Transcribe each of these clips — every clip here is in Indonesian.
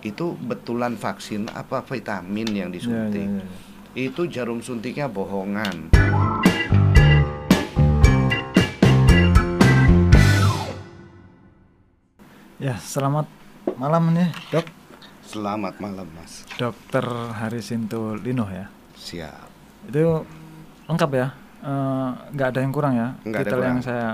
itu betulan vaksin apa vitamin yang Ya, disuntik. ya, ya, ya. Itu jarum suntiknya bohongan. Ya, selamat malam nih, Dok. Selamat malam, Mas. Dokter Harisinto Lino ya. Siap. Itu lengkap ya. Eh, nggak ada yang kurang ya. Nggak ada Titel yang kurang. saya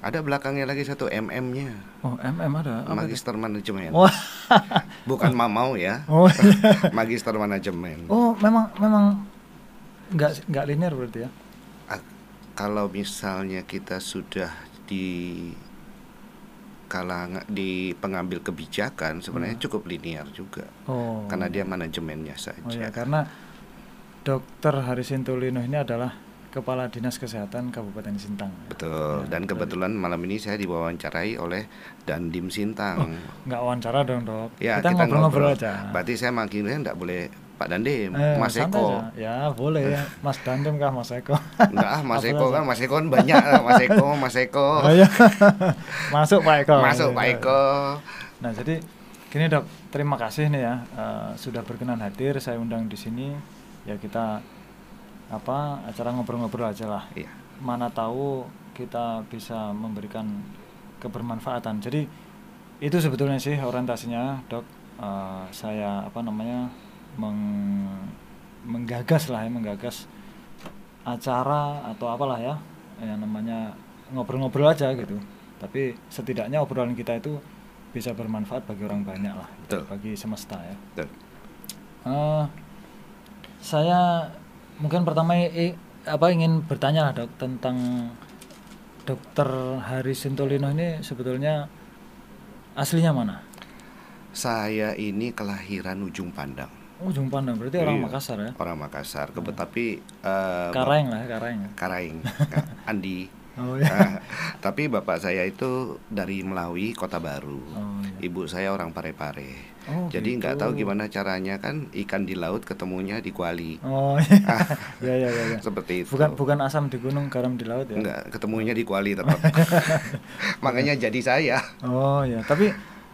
Ada belakangnya lagi satu MM-nya. Oh, MM ada. Itu? Magister Manajemen. Wah. Bukan Mamau ya. Oh, iya. Magister Manajemen. oh, memang memang nggak nggak linear berarti ya. Kalau misalnya kita sudah di kalangan di pengambil kebijakan sebenarnya cukup linear juga. Oh. Karena dia manajemennya saja. Oh ya, karena Dokter Harisinto Lino ini adalah Kepala Dinas Kesehatan Kabupaten Sintang. Betul. Ya, Dan kebetulan malam ini saya diwawancarai oleh Dandim Sintang. Nggak wawancara dong dok. Ya, kita ngobrol-ngobrol aja. Berarti saya manggilnya enggak boleh Pak Dandim, Eh, Mas Eko. aja. Ya boleh ya. Mas Dandem kah Mas Eko? Enggak ah, Mas Eko kan Mas Eko kan banyak Mas Eko, Mas Eko. Oh, iya. Masuk Pak Eko. Masuk Pak Iya. Eko. Nah jadi gini dok, terima kasih nih ya eh, sudah berkenan hadir. Saya undang di sini. Ya kita apa acara ngobrol-ngobrol aja lah. Iya. Mana tahu kita bisa memberikan kebermanfaatan. Jadi itu sebetulnya sih orientasinya dok. Eh, saya apa namanya meng- menggagas lah ya menggagas acara atau apalah ya yang namanya ngobrol-ngobrol aja gitu. Tapi setidaknya obrolan kita itu bisa bermanfaat bagi orang banyak lah, Betul. bagi semesta ya. Betul. Eh, saya mungkin pertama i- apa ingin bertanya lah dok tentang dokter Hari Sintolino ini sebetulnya aslinya mana? Saya ini kelahiran ujung pandang. Ujung Pandang berarti orang Iya, Makassar ya? Orang Makassar. Kebet tapi eh, Karang lah ya, Karang. Karaing, Andi. Oh ya. Tapi bapak saya itu dari Melawi, Kota Baru. Oh, iya. Ibu saya orang Parepare. Oh, Jadi nggak gitu. tahu gimana caranya kan ikan di laut ketemunya di kuali. Oh iya. ya ya ya. ya. Seperti itu. Bukan bukan asam di gunung, garam di laut ya? Enggak, ketemunya di kuali tetap. Makanya jadi saya. Oh ya, tapi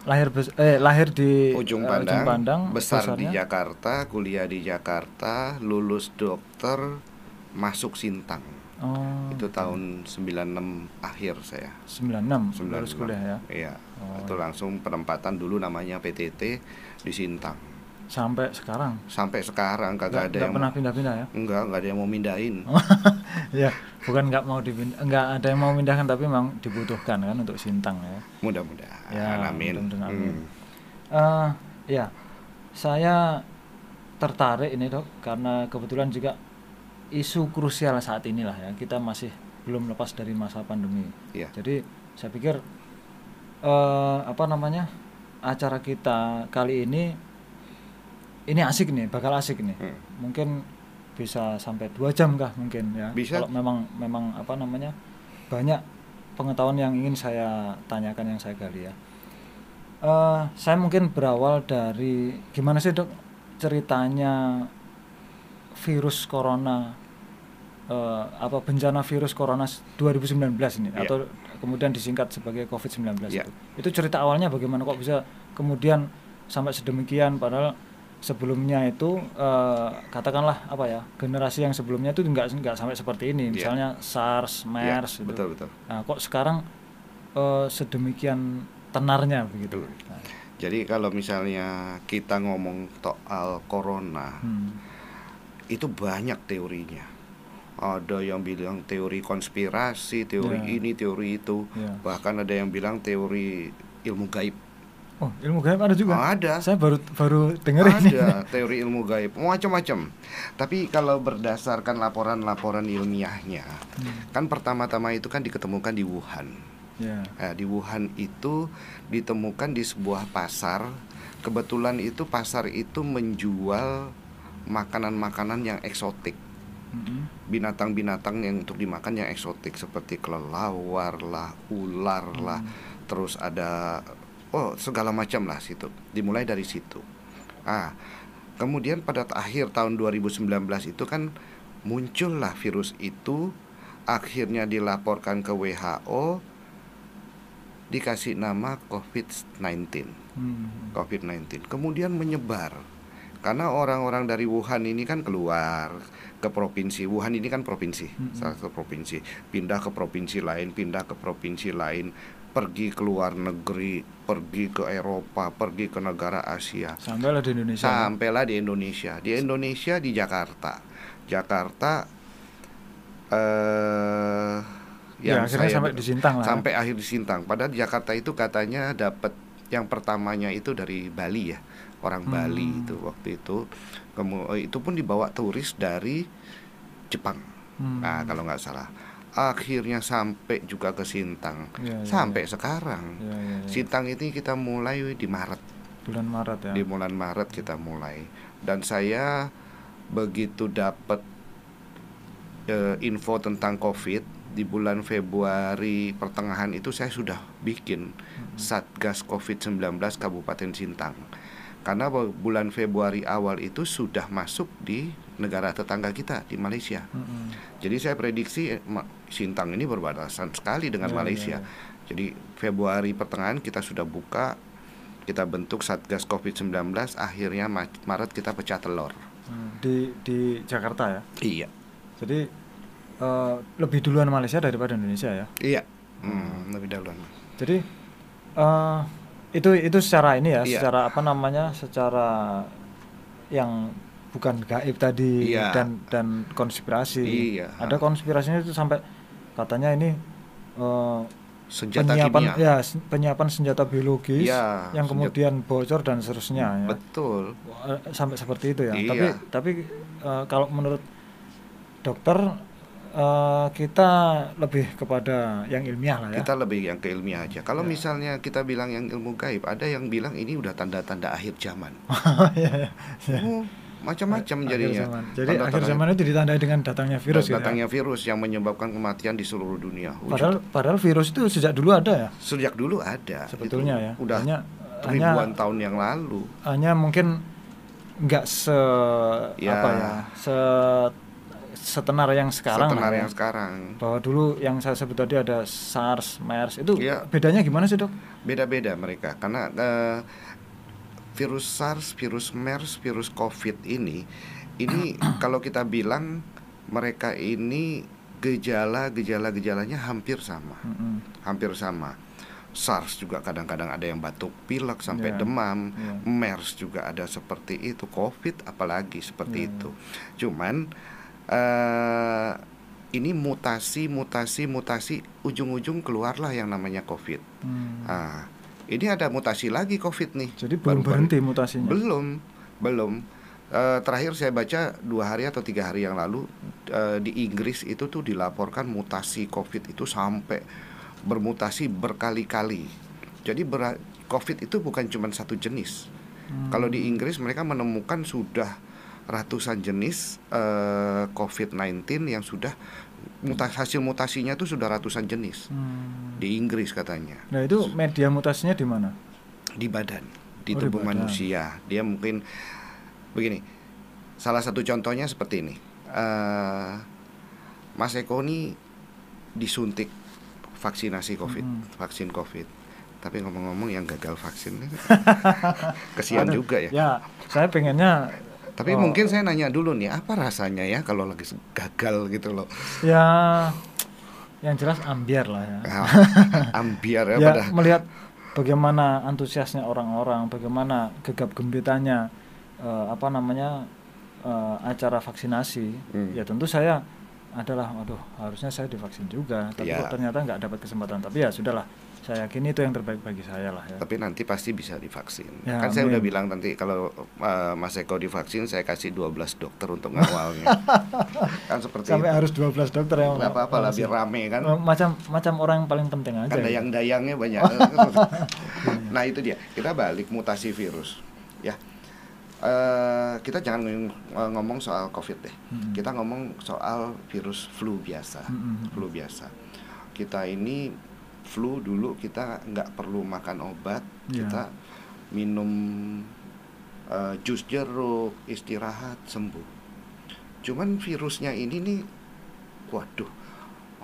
lahir eh lahir di Ujung eh, Pandang, Pandang, besar di? Jakarta, kuliah di Jakarta, lulus dokter, masuk Sintang. Oh. Itu tahun 96 akhir saya. 96 lulus 96. kuliah ya. Iya. Oh, itu langsung penempatan dulu namanya PTT di Sintang. Sampai sekarang. Sampai sekarang kagak ada nggak yang pernah pindah-pindah ya? enggak, enggak ada yang mau mindahin. ya, bukan nggak mau dipindah, nggak ada yang mau pindahkan tapi memang dibutuhkan kan untuk Sintang ya. Mudah-mudahan. Ya, amin. mudah-mudahan, amin. Hmm. Eh, ya, saya tertarik ini dok karena kebetulan juga isu krusial saat inilah ya kita masih belum lepas dari masa pandemi. Iya. Jadi saya pikir eh apa namanya acara kita kali ini ini asik nih, bakal asik nih. Hmm. Mungkin bisa sampai dua jam kah mungkin ya. Bisa. Kalau memang memang apa namanya banyak pengetahuan yang ingin saya tanyakan yang saya gali ya. Eh, saya mungkin berawal dari gimana sih dok ceritanya virus corona eh, apa bencana virus corona s- 2019 ini Iya. atau kemudian disingkat sebagai COVID-19 Iya. itu. Itu cerita awalnya bagaimana kok bisa kemudian sampai sedemikian padahal sebelumnya itu eh, katakanlah apa ya generasi yang sebelumnya itu nggak nggak sampai seperti ini Iya. misalnya SARS, Iya, MERS gitu. betul betul. Nah, kok sekarang eh, sedemikian tenarnya begitu. Betul. Nah, Jadi kalau misalnya kita ngomong soal corona, hmm. Itu banyak teorinya. Ada yang bilang teori konspirasi, teori Ya. ini, teori itu. Ya. Bahkan ada yang bilang teori ilmu gaib. Oh, ilmu gaib ada juga. Ada. Saya baru baru dengar ini. Ada teori ilmu gaib, macam-macam. Tapi kalau berdasarkan laporan-laporan ilmiahnya, Hmm. kan pertama-tama itu kan diketemukan di Wuhan. Ya. Nah, di Wuhan itu ditemukan di sebuah pasar. Kebetulan itu pasar itu menjual makanan-makanan yang eksotik, Mm-mm. binatang-binatang yang untuk dimakan yang eksotik seperti kelelawar lah, ular lah, terus ada oh segala macam lah situ. Dimulai dari situ. Ah, kemudian pada akhir tahun 2019 itu kan muncullah virus itu, akhirnya dilaporkan ke WHO dikasih nama COVID-19. Hmm. COVID-19 kemudian menyebar karena orang-orang dari Wuhan ini kan keluar ke provinsi Wuhan ini kan provinsi Mm-mm. salah satu provinsi pindah ke provinsi lain pindah ke provinsi lain pergi ke luar negeri pergi ke Eropa pergi ke negara Asia Sampailah di Indonesia. sampailah di Indonesia di Indonesia di Jakarta Jakarta eh ya, akhirnya saya sampai di Sintang lah. ya. sampai akhir di Sintang. Padahal Jakarta itu katanya dapat yang pertamanya itu dari Bali ya, orang Hmm. Bali itu waktu itu. Kemu itu pun dibawa turis dari Jepang. Hmm. Nah, kalau nggak salah. Akhirnya sampai juga ke Sintang. Ya, ya, sampai ya. sekarang. Ya, ya, ya. Sintang ini kita mulai di Maret. bulan Maret ya. Di bulan Maret kita mulai. Dan saya begitu dapat eh, info tentang Covid di bulan Februari pertengahan itu saya sudah bikin Satgas Covid-19 Kabupaten Sintang. Karena bu- bulan Februari awal itu sudah masuk di negara tetangga kita di Malaysia. Mm-mm. Jadi saya prediksi eh, Sintang ini berbatasan sekali dengan Ya, Malaysia. ya, ya. Jadi Februari pertengahan kita sudah buka, kita bentuk Satgas Covid-19, akhirnya Ma- Maret kita pecah telur. Hmm. Di di Jakarta ya. Iya. Jadi eh, lebih duluan Malaysia daripada Indonesia ya. Iya. Hmm, lebih dahuluan. Jadi eh itu itu secara ini ya, Iya. secara apa namanya, secara yang bukan gaib tadi Iya. dan dan konspirasi. Iya. Ada konspirasinya itu sampai katanya ini eh, Senjata penyiapan kimia. ya penyiapan senjata biologis Iya, yang senjata- kemudian bocor dan seterusnya ya. Betul. Sampai seperti itu ya. Iya. Tapi tapi eh, kalau menurut dokter eh, kita lebih kepada yang ilmiah lah ya. Kita lebih yang ke ilmiah aja. Kalau Ya. misalnya kita bilang yang ilmu gaib, ada yang bilang ini udah tanda-tanda akhir zaman. Iya, iya. Oh, macam-macam jadinya. zaman. Jadi akhir zaman itu ditandai dengan datangnya virus gitu ya. datangnya virus yang menyebabkan kematian di seluruh dunia. Wujud- Padahal padahal virus itu sejak dulu ada ya. sejak dulu ada. Sebetulnya Itu ya. Udah Hanya ribuan hanya tahun yang lalu. hanya mungkin nggak se Ya. apa ya se setenar yang sekarang Setenar lah ya. yang sekarang. bahwa dulu yang saya sebut tadi ada SARS, MERS itu Iya. bedanya gimana sih dok? Beda-beda mereka karena eh, virus SARS, virus MERS, virus COVID ini ini kalau kita bilang mereka ini gejala gejala gejalanya hampir sama, hampir sama. SARS juga kadang-kadang ada yang batuk pilek sampai Iya, demam, iya. MERS juga ada seperti itu, COVID apalagi seperti Iya, itu. Cuman eh ini mutasi, mutasi, mutasi, ujung-ujung keluarlah yang namanya COVID. Hmm. Ah, ini ada mutasi lagi COVID nih. Jadi belum Baru-baru- berhenti mutasinya. Belum, belum. Eh, terakhir saya baca dua hari atau tiga hari yang lalu eh, di Inggris itu tuh dilaporkan mutasi COVID itu sampai bermutasi berkali-kali. Jadi bera- COVID itu bukan cuma satu jenis. Hmm. Kalau di Inggris mereka menemukan sudah ratusan jenis eh, COVID-19 yang sudah mutas hasil mutasinya itu sudah ratusan jenis Hmm. di Inggris katanya Nah itu media mutasinya di mana? di badan di Oh, di tubuh badan. manusia dia mungkin begini salah satu contohnya seperti ini Eh, Mas Eko ini disuntik vaksinasi COVID Hmm. vaksin COVID tapi ngomong-ngomong yang gagal vaksin kesian Aduh, juga ya Ya, saya pengennya tapi Oh. mungkin saya nanya dulu nih apa rasanya ya kalau lagi gagal gitu loh ya yang jelas ambiar lah ya. Ah, ambiar ya, ya pada melihat bagaimana antusiasnya orang-orang, bagaimana gegap gembitanya eh, apa namanya eh, acara vaksinasi. Hmm. Ya tentu saya adalah, waduh harusnya saya divaksin juga, tapi Ya. kok ternyata nggak dapat kesempatan. Tapi ya sudahlah, saya yakin itu yang terbaik bagi saya lah ya. tapi nanti pasti bisa divaksin. Ya, kan saya amin. udah bilang nanti kalau uh, Mas Eko divaksin saya kasih 12 dokter untuk ngawalnya. kan seperti Sampai itu. harus 12 dokter yang Nggak apa-apa lah biar rame kan. macam macam orang yang paling penting aja. Kan ya. dayang-dayangnya banyak. nah, itu dia. Kita balik mutasi virus. Ya. Eh, kita jangan ngomong, eh, ngomong soal Covid deh. Mm-mm. Kita ngomong soal virus flu biasa. Mm-mm. Flu biasa. Kita ini flu dulu kita nggak perlu makan obat, Iya. kita minum eh, jus jeruk, istirahat sembuh. Cuman virusnya ini nih, waduh,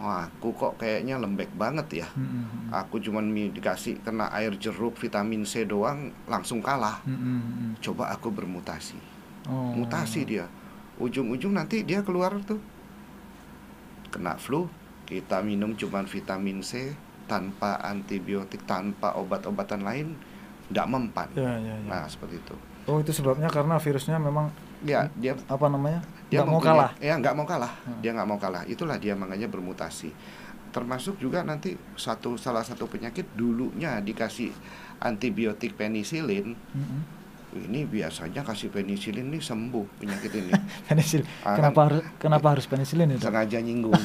Wah, aku kok kayaknya lembek banget ya. Mm, mm, mm. Aku cuman dikasih kena air jeruk vitamin C doang langsung kalah. Mm, mm, mm. Coba aku bermutasi. Oh. Mutasi dia. Ujung-ujung nanti dia keluar tuh kena flu, kita minum cuman vitamin C tanpa antibiotik, tanpa obat-obatan lain tidak mempan. Ya, ya, ya. Nah, seperti itu. Oh, itu sebabnya karena virusnya memang Ya, dia apa namanya? dia nggak mau kalah. Ya, nggak mau kalah. Hmm. Dia nggak mau kalah. Itulah dia makanya bermutasi. Termasuk juga nanti satu salah satu penyakit dulunya dikasih antibiotik penisilin. Mm, mm. Ini biasanya kasih penisilin nih sembuh penyakit ini. Penisil. Ah, kenapa kan- harus kenapa harus penisilin itu? sengaja nyinggung.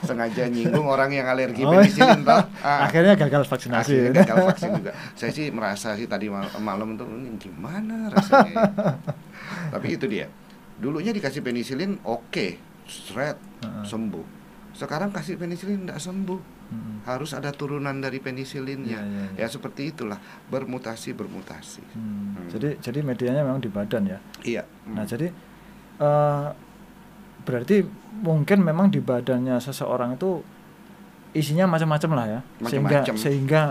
sengaja nyinggung orang yang alergi Oh, penisilin toh. Ah, Akhirnya gagal vaksinasi. akhirnya gagal vaksin juga. Saya sih merasa sih tadi mal- malam tuh ini gimana rasanya. ya?" Tapi itu dia. Dulunya dikasih penisilin oke, straight Heeh. sembuh. Sekarang kasih penisilin tidak sembuh. Mm, mm. Harus ada turunan dari penisilinnya. Iya, iya, iya. Ya seperti itulah bermutasi bermutasi. Hmm. Hmm. Jadi jadi medianya memang di badan ya. Iya. Nah, Hmm. jadi eh, berarti mungkin memang di badannya seseorang itu isinya macam-macam lah ya. Sehingga Macam-macam. sehingga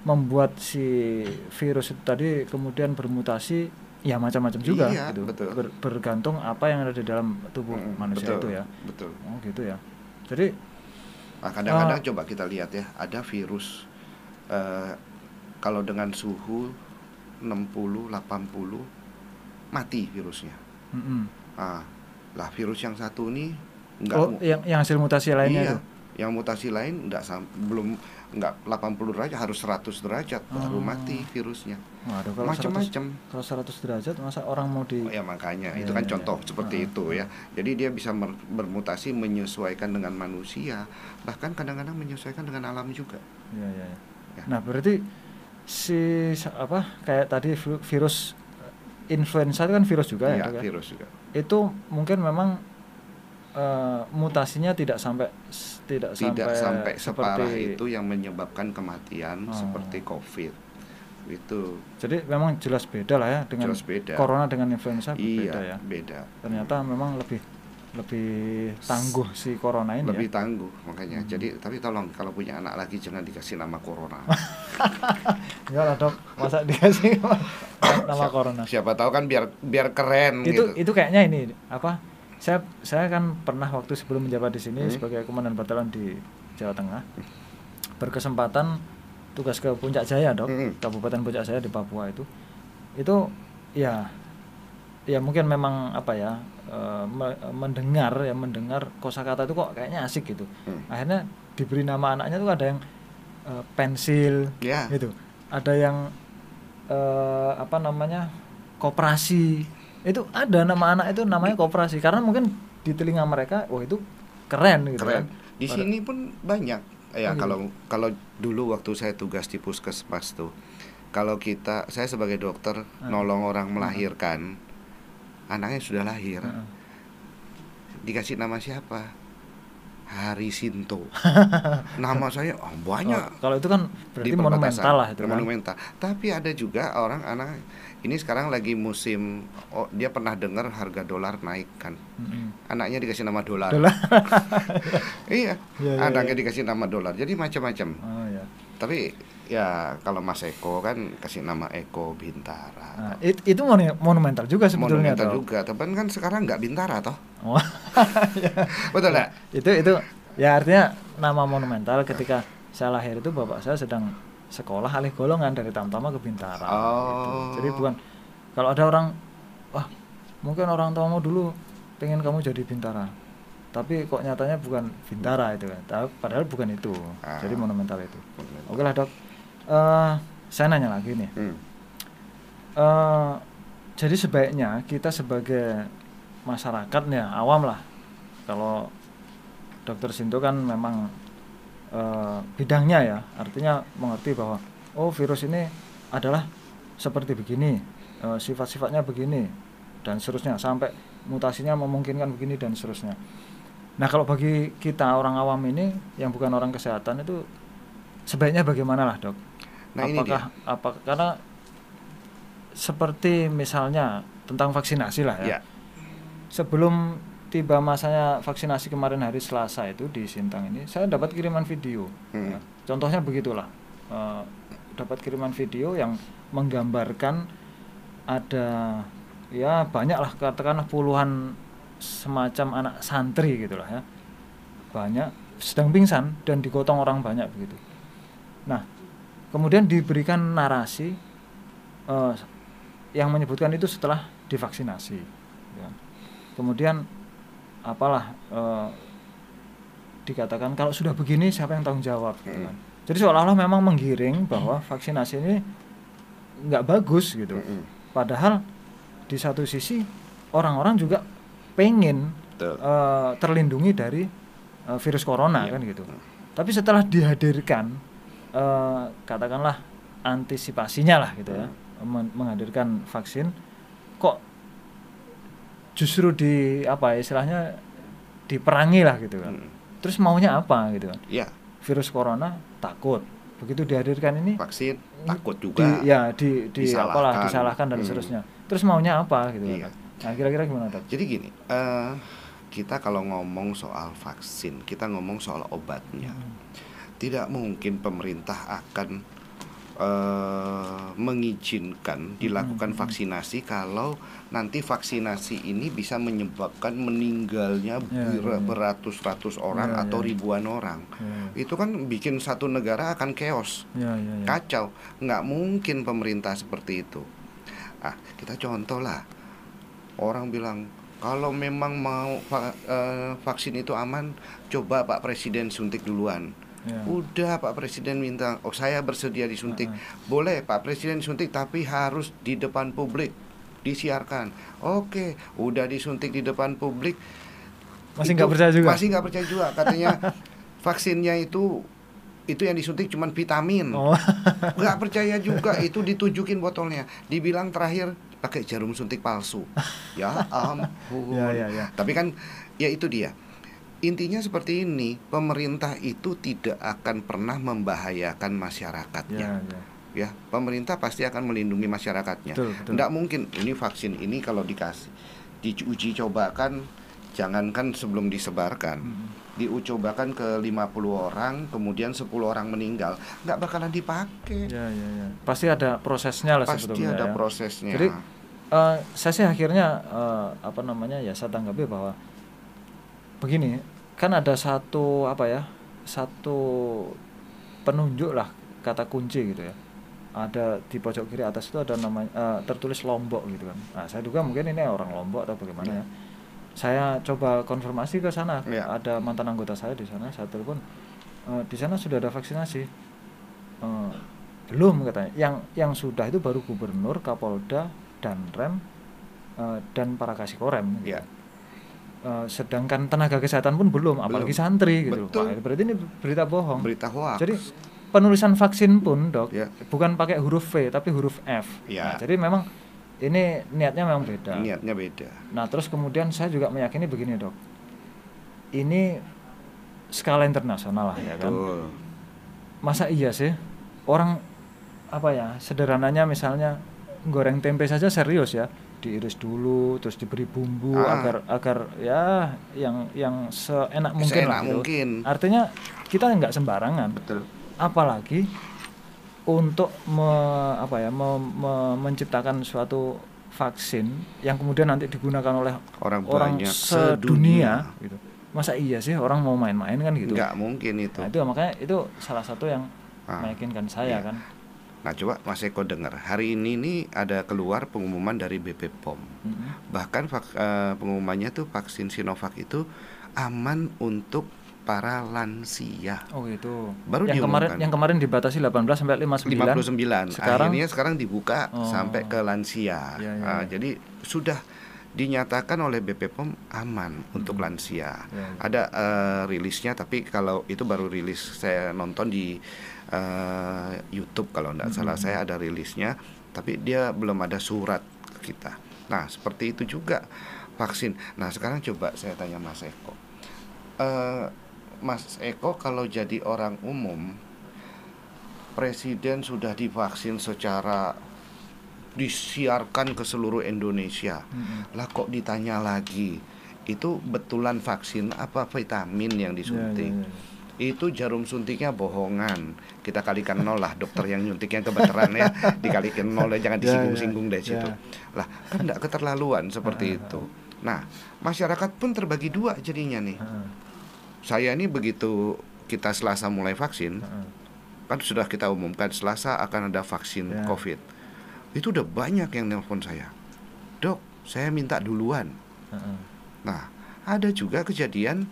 membuat si virus itu tadi kemudian bermutasi ya macam-macam juga Iya, gitu. betul. Ber- bergantung apa yang ada di dalam tubuh Mm, manusia betul, itu ya. Betul. Oh, gitu ya. Jadi Nah, kadang-kadang Ah. coba kita lihat ya, ada virus eh, kalau dengan suhu 60 80 mati virusnya. mm-mm. Ah, lah virus yang satu ini enggak oh, yang yang hasil mutasi lainnya iya, itu. Yang mutasi lain enggak belum enggak 80 derajat harus 100 derajat baru Oh. mati virusnya. Waduh, kalau 100 Macam-macam. kalau 100 derajat masa orang mau di Oh, ya makanya Iya, itu kan iya, contoh iya. seperti Ah, itu ya. Jadi dia bisa bermutasi menyesuaikan dengan manusia, bahkan kadang-kadang menyesuaikan dengan alam juga. Iya, iya, iya. Ya. Nah, berarti si apa kayak tadi vi- virus eh, influenza itu kan virus juga ya, Iya, ya? virus juga. Itu mungkin memang eh, mutasinya tidak sampai tidak, Tidak sampai, separah seperti- itu yang menyebabkan kematian Oh. seperti COVID. Itu Jadi memang jelas beda lah ya dengan Jelas beda. corona dengan influenza iya ya. beda. Ternyata memang lebih lebih tangguh si corona ini Lebih ya. tangguh makanya. Hmm. Jadi tapi tolong kalau punya anak lagi jangan dikasih nama corona. Enggak lah, Dok. Masa dikasih nama Siap- corona. Siapa tahu kan biar biar keren itu gitu. itu kayaknya ini apa saya saya kan pernah waktu sebelum menjabat di sini Hmm. sebagai komandan batalion di Jawa Tengah berkesempatan tugas ke Puncak Jaya dok Hmm. Kabupaten Puncak Jaya di Papua itu itu ya ya mungkin memang apa ya eh, me- mendengar ya mendengar kosakata itu kok kayaknya asik gitu Hmm. akhirnya diberi nama anaknya tuh ada yang eh, pensil Ya. gitu ada yang eh, apa namanya koperasi itu ada nama anak itu namanya koperasi karena mungkin di telinga mereka wah itu keren gitu keren. kan Di Pada- sini pun banyak. Ya gitu. kalau kalau dulu waktu saya tugas di puskesmas tuh, kalau kita saya sebagai dokter Hmm. nolong orang melahirkan, anaknya sudah lahir, Heeh. dikasih nama siapa? Hari Sinto. nama saya oh, banyak. Oh, kalau itu kan berarti monumental lah itu kan Monumental. Tapi ada juga orang anak ini sekarang lagi musim oh, dia pernah dengar harga dolar naik kan. Mm-mm. Anaknya dikasih nama dolar. Dolar. iya. Iya, iya, anaknya iya. dikasih nama dolar. Jadi macam-macam. oh ya Tapi ya kalau Mas Eko kan kasih nama Eko Bintara. nah, it- itu monu- monumental juga sebetulnya Monumental toh. juga, tapi kan sekarang nggak Bintara toh. Oh, ya. Betul nggak? itu itu ya artinya nama monumental ketika saya lahir itu bapak saya sedang sekolah alih golongan dari Tamtama ke Bintara Oh. gitu. jadi bukan kalau ada orang wah mungkin orang tuamu dulu pengen kamu jadi Bintara tapi kok nyatanya bukan Bintara itu kan padahal bukan itu Ah. jadi monumental itu oke lah dok Eh, saya nanya lagi nih Hmm. Eh, jadi sebaiknya kita sebagai masyarakatnya awam lah kalau dokter Sinto kan memang eh, bidangnya ya. Artinya mengerti bahwa oh virus ini adalah seperti begini eh, sifat-sifatnya begini dan seterusnya sampai mutasinya memungkinkan begini dan seterusnya. Nah kalau bagi kita orang awam ini yang bukan orang kesehatan itu sebaiknya bagaimana lah dok? Nah, ini apakah apa karena seperti misalnya tentang vaksinasi lah ya. Ya. sebelum tiba masanya vaksinasi kemarin hari Selasa itu di Sintang ini saya dapat kiriman video Hmm. Ya, contohnya begitulah Eh, dapat kiriman video yang menggambarkan ada ya banyak lah katakanlah puluhan semacam anak santri gitulah ya banyak sedang pingsan dan digotong orang banyak begitu nah kemudian diberikan narasi eh, yang menyebutkan itu setelah divaksinasi kan. kemudian apalah eh, dikatakan kalau sudah begini siapa yang tanggung jawab gitu kan. jadi seolah-olah memang menggiring bahwa vaksinasi ini nggak bagus gitu Mm-mm. padahal di satu sisi orang-orang juga pengen Betul. eh, terlindungi dari eh, virus corona Iya. kan gitu tapi setelah dihadirkan eh, katakanlah antisipasinya lah gitu ya men- menghadirkan vaksin kok justru di apa ya, istilahnya diperangi lah gitu kan Mm. terus maunya apa gitu kan Ya, virus corona takut begitu dihadirkan ini vaksin takut di, juga. ya di di Disalahkan. apalah disalahkan dan Hmm. seterusnya terus maunya apa gitu Iya. kan nah kira-kira gimana Dok? Jadi gini, eh, kita kalau ngomong soal vaksin, kita ngomong soal obatnya. Hmm. Tidak mungkin pemerintah akan eh, mengizinkan dilakukan Hmm. vaksinasi kalau nanti vaksinasi ini bisa menyebabkan meninggalnya Ya, ber- ya, ya. beratus-ratus orang Ya, atau ya. ribuan orang. Ya, Itu kan bikin satu negara akan chaos. ya, ya, ya. kacau nggak mungkin pemerintah seperti itu ah kita contoh lah orang bilang kalau memang mau va- eh, vaksin itu aman coba Pak Presiden suntik duluan Ya. udah Pak Presiden minta oh saya bersedia disuntik. Boleh Pak Presiden suntik tapi harus di depan publik disiarkan. Oke udah disuntik di depan publik. Masih nggak percaya juga? masih nggak percaya juga. Katanya vaksinnya itu itu yang disuntik cuma vitamin. Oh. nggak percaya juga itu ditunjukin botolnya. Dibilang terakhir pakai jarum suntik palsu. Ya ampun Ya, ya, ya. tapi kan ya itu dia intinya seperti ini pemerintah itu tidak akan pernah membahayakan masyarakatnya ya, ya. ya pemerintah pasti akan melindungi masyarakatnya Betul, betul. nggak mungkin ini vaksin ini kalau dikasih diuji cobakan jangankan sebelum disebarkan Mm. diucobakan ke 50 orang kemudian 10 orang meninggal nggak bakalan dipakai Ya, ya, ya. Pasti ada prosesnya lah pasti sebetulnya ada ya. prosesnya Jadi eh, saya sih akhirnya eh, apa namanya ya saya tanggapi bahwa begini kan ada satu apa ya satu penunjuk lah kata kunci gitu ya. Ada di pojok kiri atas itu ada namanya eh, tertulis Lombok gitu kan. Nah saya duga mungkin ini orang Lombok atau bagaimana ya. Saya coba konfirmasi ke sana. Iya. ada mantan anggota saya di sana saya telepon "Eh, di sana sudah ada vaksinasi. Eh, belum katanya. Yang yang sudah itu baru gubernur Kapolda dan Rem eh, dan para kasih korem gitu. Iya. Eh, sedangkan tenaga kesehatan pun belum, apalagi Belum. santri gitu. Betul. Wah, berarti ini berita bohong. berita hoax Jadi penulisan vaksin pun dok Ya. bukan pakai huruf V tapi huruf F. Ya. Nah, jadi memang ini niatnya memang beda. niatnya beda Nah terus kemudian saya juga meyakini begini dok, ini skala internasional lah ya kan. Betul. Masa iya sih orang apa ya sederhananya misalnya goreng tempe saja serius ya diiris dulu terus diberi bumbu Ah. agar agar ya yang yang seenak mungkin Seenak lah gitu. mungkin. Artinya kita nggak sembarangan betul apalagi untuk me- apa ya me- me- menciptakan suatu vaksin yang kemudian nanti digunakan oleh Orang orang banyak sedunia sedunia. gitu masa iya sih orang mau main-main kan gitu nggak mungkin itu nah itu makanya itu salah satu yang Ah, meyakinkan saya iya. kan nah coba Mas Eko dengar hari ini nih ada keluar pengumuman dari BP POM Mm-mm. bahkan vak- eh, pengumumannya tuh vaksin Sinovac itu aman untuk para lansia oh gitu Baru yang kemarin yang kemarin dibatasi 18 sampai 59 59 Sekarang- akhirnya sekarang dibuka Oh. sampai ke lansia Ya, ya, ya. jadi sudah dinyatakan oleh BP POM aman untuk Hmm. lansia Ya, ya. ada eh, rilisnya tapi kalau itu baru rilis saya nonton di eh, YouTube kalau tidak salah Hmm. saya ada rilisnya tapi dia belum ada surat ke kita nah seperti itu juga vaksin nah sekarang coba saya tanya Mas Eko Eh, Mas Eko kalau jadi orang umum presiden sudah divaksin secara disiarkan ke seluruh Indonesia Mm-mm. lah kok ditanya lagi itu betulan vaksin apa vitamin yang Ya, disuntik. ya, ya. Itu jarum suntiknya bohongan. Kita kalikan nol lah dokter yang nyuntiknya kebetulan ya dikalikan nol deh, jangan Ya, disinggung-singgung ya, dari situ. ya. Lah kan enggak keterlaluan seperti Ah, itu. Nah, masyarakat pun terbagi dua jadinya nih. Heeh, Saya ini begitu kita Selasa mulai vaksin, heeh. kan sudah kita umumkan Selasa akan ada vaksin Ya. COVID. Itu udah banyak yang nelpon saya. Dok, saya minta duluan. Nah, ada juga kejadian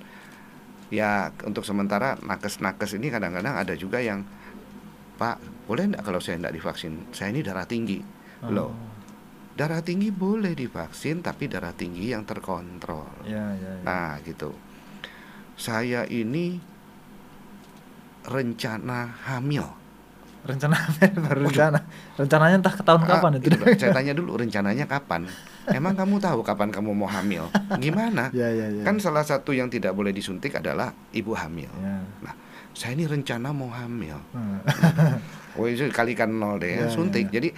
ya untuk sementara nakes-nakes ini kadang-kadang ada juga yang Pak, boleh enggak kalau saya enggak divaksin? Saya ini darah tinggi. Loh, Oh, darah tinggi boleh divaksin tapi darah tinggi yang terkontrol. ya, ya, ya. Nah, gitu. Saya ini rencana hamil. Rencana baru rencana rencananya entah ke tahun Ah, kapan itu itu, Dok. Saya tanya dulu rencananya kapan? Emang kamu tahu kapan kamu mau hamil? Gimana? ya ya ya Kan salah satu yang tidak boleh disuntik adalah ibu hamil. ya. Saya ini rencana mau hamil. Heeh. Oh itu kalikan nol deh, Ya, ya, suntik. ya. Jadi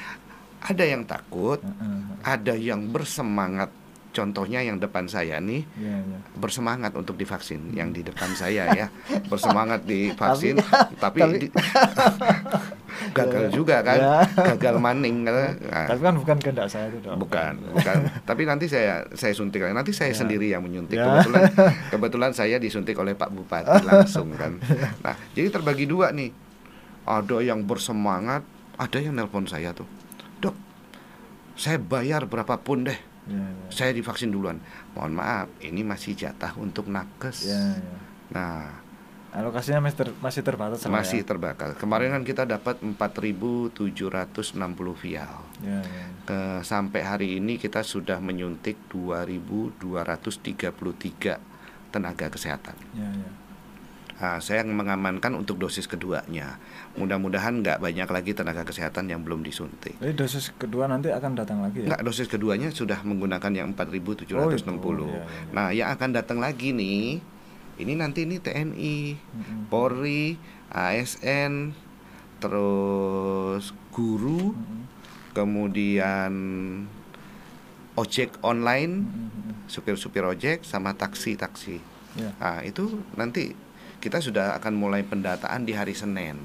ada yang takut, Heeh. ada yang bersemangat. Contohnya yang depan saya nih ya ya bersemangat untuk divaksin. Yang di depan saya ya bersemangat divaksin, tapi, tapi- di- gagal Ya, juga kan, ya. gagal maning. Nah, tapi kan bukan kehendak saya itu dok Bukan, bukan. Tapi nanti saya saya suntik. Nanti saya Ya. sendiri yang menyuntik. Ya. Kebetulan kebetulan saya disuntik oleh Pak Bupati langsung kan. Nah, jadi terbagi dua nih. Ada yang bersemangat, ada yang nelpon saya tuh. Dok, saya bayar berapapun deh. Ya ya Saya divaksin duluan. Mohon maaf, ini masih jatah untuk nakes. ya, ya. Nah, alokasinya masih ter, masih terbatas masih ya. terbakar. Kemarin kan kita dapat 4.760 vial. ya, ya. Ke, sampai hari ini kita sudah menyuntik 2.233 tenaga kesehatan. ya ya Nah, saya mengamankan untuk dosis keduanya. Mudah-mudahan nggak banyak lagi tenaga kesehatan yang belum disuntik. jadi dosis kedua nanti akan datang lagi ya Nggak, dosis keduanya sudah menggunakan yang 4.760. Oh, itu. Iya, iya. Nah, yang akan datang lagi nih, ini nanti ini TNI, Mm-mm. Polri, ASN, terus guru, Mm-mm. kemudian ojek online, Mm-mm. supir-supir ojek sama taksi-taksi. ya Nah, itu nanti kita sudah akan mulai pendataan di hari Senin.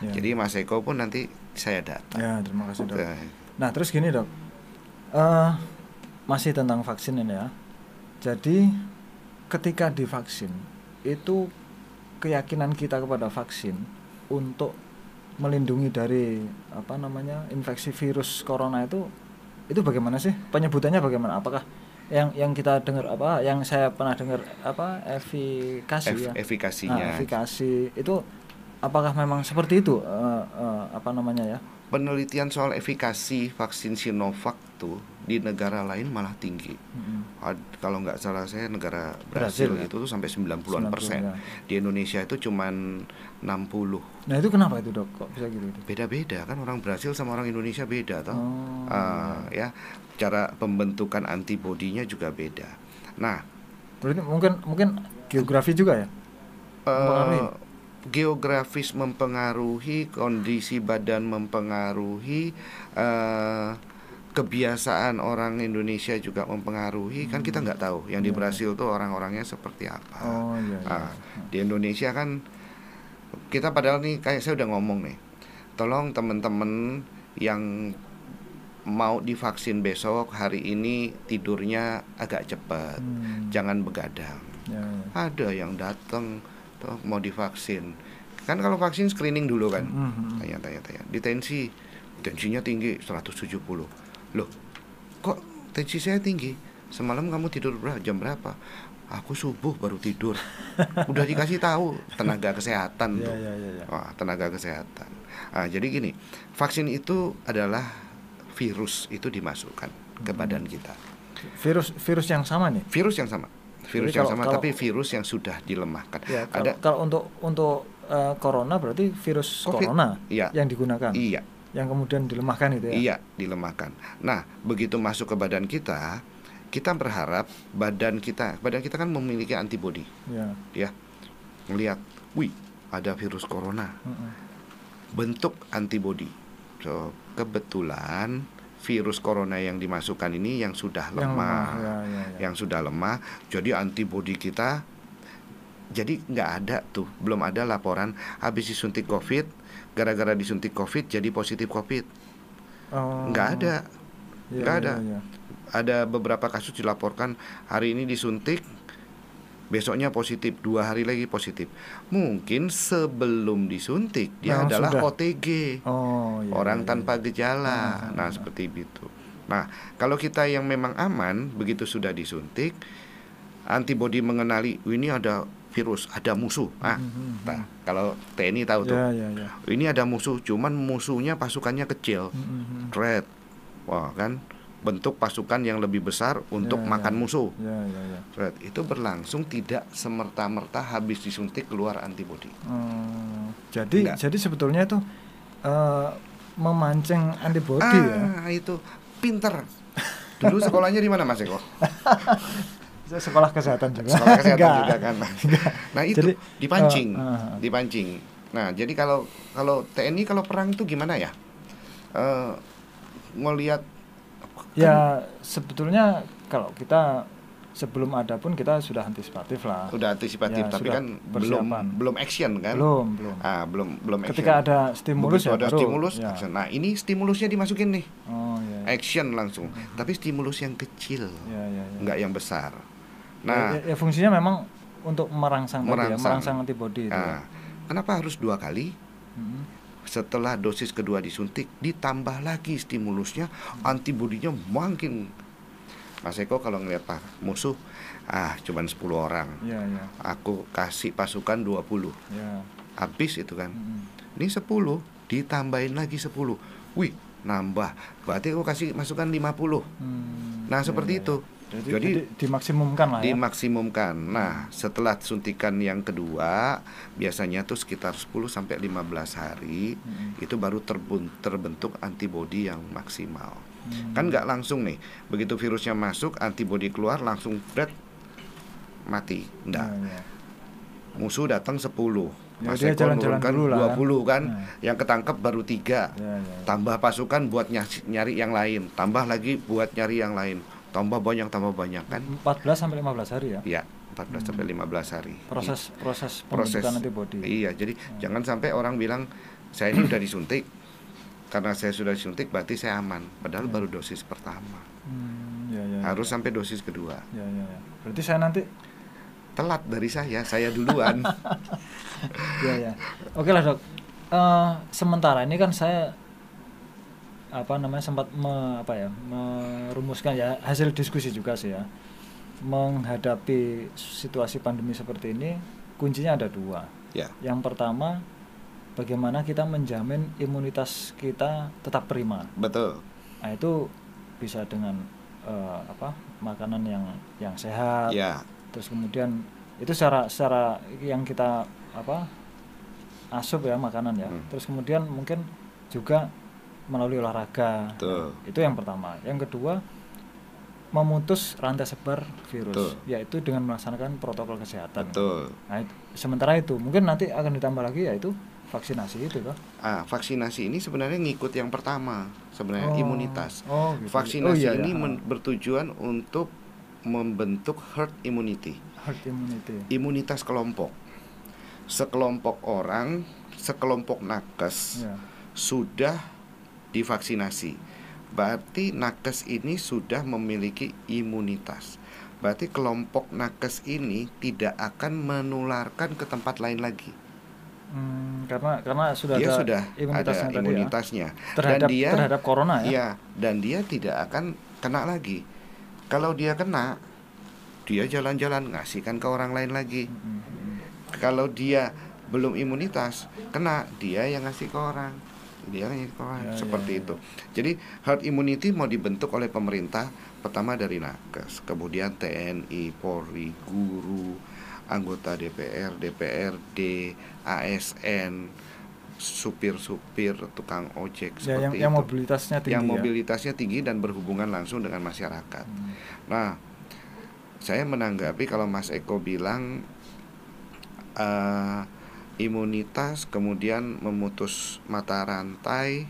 Ya. Jadi Mas Eko pun nanti saya datang. ya terima kasih dok Nah, Nah terus gini dok, Eh masih tentang vaksin ini ya. Jadi ketika divaksin itu keyakinan kita kepada vaksin untuk melindungi dari apa namanya infeksi virus corona itu itu bagaimana sih penyebutannya bagaimana? Apakah yang yang kita dengar apa yang saya pernah dengar apa efikasi ef- ya? efikasinya. Nah, efikasi itu apakah memang seperti itu eh, eh, apa namanya ya? Penelitian soal efikasi vaksin Sinovac tuh di negara lain malah tinggi. Mm-mm. Ad- kalau nggak salah saya negara Brasil, ya? itu tuh sampai 90-an 90, persen. ya. Di Indonesia itu cuman 60. Nah itu kenapa itu dok? Kok bisa gitu? gitu? Beda-beda kan orang Brasil sama orang Indonesia beda toh. Oh, Ah, ya, cara pembentukan antibodinya juga beda. Nah, Berarti mungkin mungkin geografi juga ya? Geografis mempengaruhi, kondisi badan mempengaruhi, eh, kebiasaan orang Indonesia juga mempengaruhi. Kan kita nggak tahu yang di Iya, iya. Brasil tuh orang-orangnya seperti apa. Oh iya. iya. Ah, di Indonesia kan kita padahal nih kayak saya udah ngomong nih. Tolong teman-teman yang mau divaksin besok hari ini tidurnya agak cepat. Hmm, Jangan begadang. ya, ya. Ada yang datang tuh mau divaksin. Kan kalau vaksin screening dulu kan. Hmm, hmm, hmm. Tanya-tanya tanya. Di tensi tensinya tinggi 170. Loh, kok tensi saya tinggi? Semalam kamu tidur berapa? Jam berapa? Aku subuh baru tidur. Udah dikasih tahu tenaga kesehatan Iya, tuh. iya, iya. Wah, tenaga kesehatan. Ah, jadi gini, vaksin itu adalah virus itu dimasukkan ke badan kita. Virus virus yang sama nih. Virus yang sama. Virus Jadi yang kalau- sama kalau- tapi virus yang sudah dilemahkan. Ya, kalau, Ada kalau untuk untuk eh, corona berarti virus Covid. corona Iya. yang digunakan, iya, yang kemudian dilemahkan itu ya. iya dilemahkan. Nah, begitu masuk ke badan kita, kita berharap badan kita, badan kita kan memiliki antibodi, Ya. ya. Melihat, wih, ada virus corona. mm-mm. bentuk antibodi. So, kebetulan virus corona yang dimasukkan ini yang sudah Yang lemah, lemah, ya, ya, ya. yang sudah lemah, jadi antibodi kita jadi nggak ada tuh, belum ada laporan habis disuntik COVID, gara-gara disuntik COVID jadi positif COVID, Oh. nggak ada. Iya, nggak iya, ada. iya. Ada beberapa kasus dilaporkan hari ini disuntik, besoknya positif, dua hari lagi positif. Mungkin sebelum disuntik dia Memang adalah sudah. OTG. Oh, iya, orang iya, tanpa iya. gejala. Ah, Nah, seperti itu. Nah, kalau kita yang memang aman begitu sudah disuntik, antibodi mengenali "Oh, ini ada virus, ada musuh. Ah, Mhm, nah, kalau TNI tahu tuh. Ya, ya, ya. Ini ada musuh, cuman musuhnya pasukannya kecil. Red. Wah, kan bentuk pasukan yang lebih besar untuk Ya, ya. makan musuh. Ya, ya, ya. Red. Itu berlangsung tidak semerta-merta habis disuntik keluar antibodi. Hmm, jadi Enggak. jadi sebetulnya itu eh, memancing antibodi ya. ah, itu pinter. Dulu sekolahnya di mana Mas Eko? Sekolah kesehatan juga. sekolah kesehatan Enggak. juga kan. Nah itu Jadi, dipancing, eh, eh. dipancing. Nah jadi kalau kalau TNI kalau perang itu gimana ya? Eh ngelihat Ya sebetulnya kalau kita sebelum ada pun kita sudah antisipatif lah. udah antisipatif, Ya, tapi sudah kan belum persiapan. belum action kan? Belum, belum. Ah belum belum Ketika action. ada stimulus Begitu ya ada baru, stimulus, ya. action. Nah ini stimulusnya dimasukin nih, Oh ya. action langsung. Tapi stimulus yang kecil, Ya, ya, ya. nggak yang besar. Ya, Nah, ya, ya, fungsinya memang untuk merangsang, tadi ya, Merangsang. merangsang antibodi itu. nah, ya. kenapa harus dua kali? Mhm. Setelah dosis kedua disuntik ditambah lagi stimulusnya antibodinya makin. Mas Eko kalau ngeliat pak musuh ah cuman 10 orang. Ya, ya, aku kasih pasukan 20 ya. habis itu kan. Mhm. ini 10 ditambahin lagi 10 wih nambah. Berarti aku kasih masukan 50 Hmm, nah seperti ya, ya. itu Jadi, Jadi, dimaksimumkan lah ya. dimaksimumkan nah setelah suntikan yang kedua biasanya tuh sekitar 10 sampai 15 hari Mhm. itu baru terbentuk antibodi yang maksimal. Hmm. Kan nggak langsung nih, begitu virusnya masuk, antibodi keluar langsung bread mati. Nggak. Ya, ya. Musuh datang 10. Ya, Mas Eko nurunkan dulu lah, 20 kan. Nah. Yang ketangkep baru tiga. Ya, ya, ya. Tambah pasukan buat nyari, nyari yang lain, tambah lagi buat nyari yang lain. Tambah banyak tambah banyak kan. 14 sampai 15 hari ya. Ya, 14 sampai 15 hari. Proses proses proses pembentukan antibodi. Iya, jadi jangan sampai orang bilang saya ini udah disuntik. Karena saya sudah disuntik berarti saya aman, padahal Ya. baru dosis pertama. Hmm, ya, ya, Harus ya. sampai dosis kedua. Ya, ya, ya. Berarti saya nanti Telat dari saya, saya duluan. ya ya. Oke lah, Dok. Eh, sementara ini kan saya apa namanya sempat me- apa ya merumuskan ya hasil diskusi juga sih ya menghadapi situasi pandemi seperti ini kuncinya ada dua. Ya, yang pertama bagaimana kita menjamin imunitas kita tetap prima. Betul. nah itu bisa dengan eh, apa makanan yang yang sehat. Ya, terus kemudian itu secara secara yang kita apa asup ya makanan ya. Hmm. terus kemudian mungkin juga melalui olahraga Betul. itu yang pertama yang kedua memutus rantai sebar virus Betul. yaitu dengan melaksanakan protokol kesehatan betul. nah itu- sementara itu mungkin nanti akan ditambah lagi yaitu vaksinasi itu toh Ah, vaksinasi ini sebenarnya ngikut yang pertama, sebenarnya Oh, imunitas. oh, gitu. Vaksinasi Oh, iya, ini iya. bertujuan untuk membentuk herd immunity, herd immunity imunitas kelompok. Sekelompok orang, sekelompok nakes ya sudah divaksinasi. Berarti nakes ini sudah memiliki imunitas. Berarti kelompok nakes ini tidak akan menularkan ke tempat lain lagi. Hmm, karena karena sudah dia ada sudah imunitasnya ada ya. imunitasnya terhadap dan dia terhadap corona ya iya, dan dia tidak akan kena lagi. Kalau dia kena, dia jalan-jalan ngasihkan ke orang lain lagi. Hmm, hmm. Kalau dia belum imunitas, kena dia yang ngasih ke orang. Yang orang Ya, seperti ya, ya. itu. Jadi herd immunity mau dibentuk oleh pemerintah pertama dari nakes, kemudian TNI, Polri, guru, anggota DPR, DPRD, ASN, supir-supir, tukang ojek ya yang, seperti yang itu. mobilitasnya tinggi yang ya. mobilitasnya tinggi dan berhubungan langsung dengan masyarakat. Hmm. Nah, saya menanggapi kalau Mas Eko bilang eh, imunitas kemudian memutus mata rantai.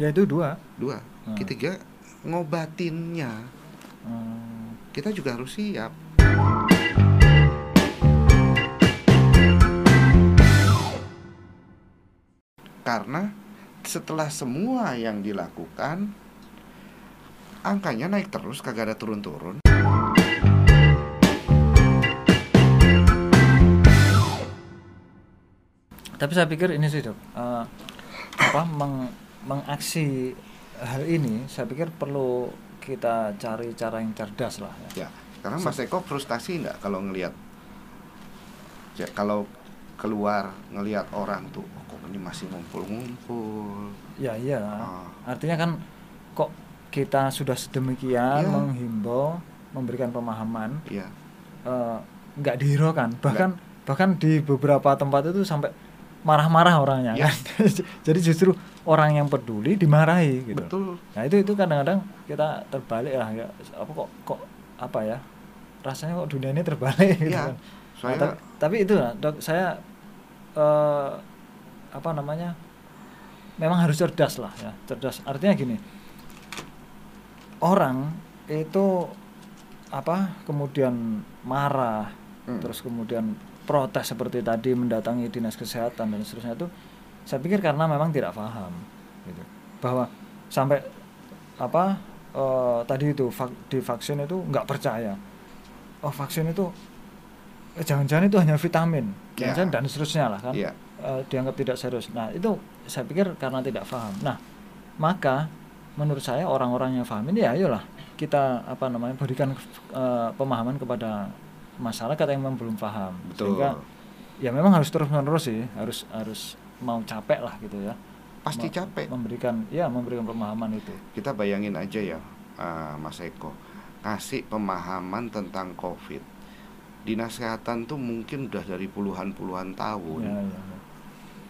Ya itu dua. Dua. Hmm. ketiga ngobatinnya. Hmm. kita juga harus siap. Karena setelah semua yang dilakukan angkanya naik terus kagak ada turun-turun Tapi saya pikir ini sih dok, eh, apa meng, mengaksi hal ini, saya pikir perlu kita cari cara yang cerdas lah. Ya. ya sekarang Mas Eko frustasi nggak kalau ngelihat ya, kalau keluar ngelihat orang tuh oh, kok ini masih ngumpul-ngumpul Ya iya. Ah. Artinya kan kok kita sudah sedemikian Iya. menghimbau, memberikan pemahaman, ya eh, nggak dihiraukan. Bahkan bahkan di beberapa tempat itu sampai marah-marah orangnya Ya. kan. Jadi justru orang yang peduli dimarahi gitu. betul Nah itu itu kadang-kadang kita terbalik lah ya apa kok kok apa ya rasanya kok dunia ini terbalik gitu Iya, kan. saya Nah, tapi, tapi itu lah, dok saya eh, apa namanya memang harus cerdas lah ya cerdas artinya gini orang itu apa kemudian marah Hmm. terus kemudian protes seperti tadi mendatangi dinas kesehatan dan seterusnya itu saya pikir karena memang tidak paham gitu bahwa sampai apa eh, tadi itu vak- di vaksin itu nggak percaya oh vaksin itu eh, jangan-jangan itu hanya vitamin Ya. jangan dan seterusnya lah kan Iya. Eh, dianggap tidak serius nah itu saya pikir karena tidak paham nah maka menurut saya orang-orang yang paham ini ya ayolah kita apa namanya berikan eh, pemahaman kepada masyarakat yang memang belum paham. Betul. Sehingga ya memang harus terus menerus sih harus harus mau capek lah gitu ya. Pasti Me- capek. memberikan ya memberikan pemahaman itu. Kita bayangin aja ya uh, Mas Eko kasih pemahaman tentang COVID. Dinas kesehatan tuh mungkin udah dari puluhan-puluhan tahun. Ya, ya, ya.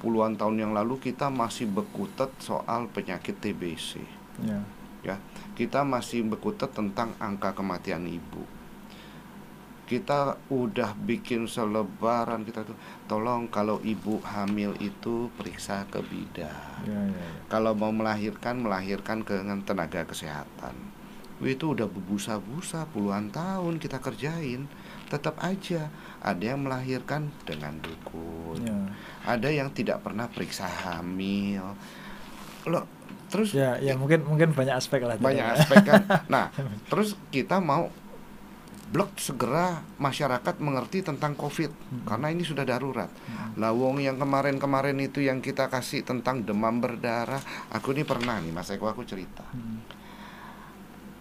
puluhan tahun yang lalu kita masih berkutat soal penyakit TBC ya. ya kita masih berkutat tentang angka kematian ibu kita udah bikin selebaran kita tuh. Tolong kalau ibu hamil itu periksa ke bidan. Ya, ya, ya. kalau mau melahirkan melahirkan dengan tenaga kesehatan. Itu udah berbusa-busa puluhan tahun kita kerjain. Tetap aja ada yang melahirkan dengan dukun. Ya. ada yang tidak pernah periksa hamil. Lo terus ya ya mungkin mungkin banyak aspek lah. Banyak ya? aspek kan. Nah terus kita mau blok segera masyarakat mengerti tentang covid Hmm. karena ini sudah darurat Hmm. lawong yang kemarin-kemarin itu yang kita kasih tentang demam berdarah aku ini pernah nih mas Eko aku cerita Hmm.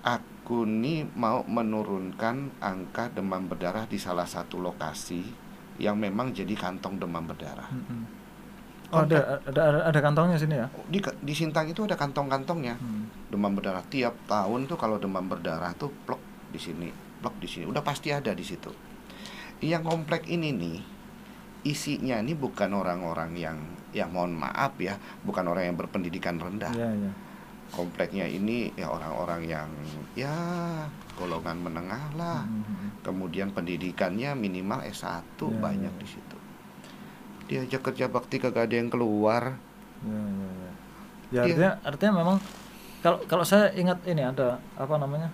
aku nih mau menurunkan angka demam berdarah di salah satu lokasi yang memang jadi kantong demam berdarah Hmm, hmm. Oh, ada, ada ada ada kantongnya sini ya di di Sintang itu ada kantong-kantongnya Hmm. demam berdarah tiap tahun tuh kalau demam berdarah tuh plok di sini plok di sini. Udah pasti ada di situ. Yang komplek ini nih isinya ini bukan orang-orang yang ya mohon maaf ya bukan orang yang berpendidikan rendah. Ya ya kompleknya ini ya orang-orang yang ya golongan menengah lah. Hmm, hmm, hmm. kemudian pendidikannya minimal S1 Ya, banyak ya, di situ. Diajak kerja bakti kagak ada yang keluar. Ya ya ya ya Iya. artinya artinya memang kalau kalau saya ingat ini ada apa namanya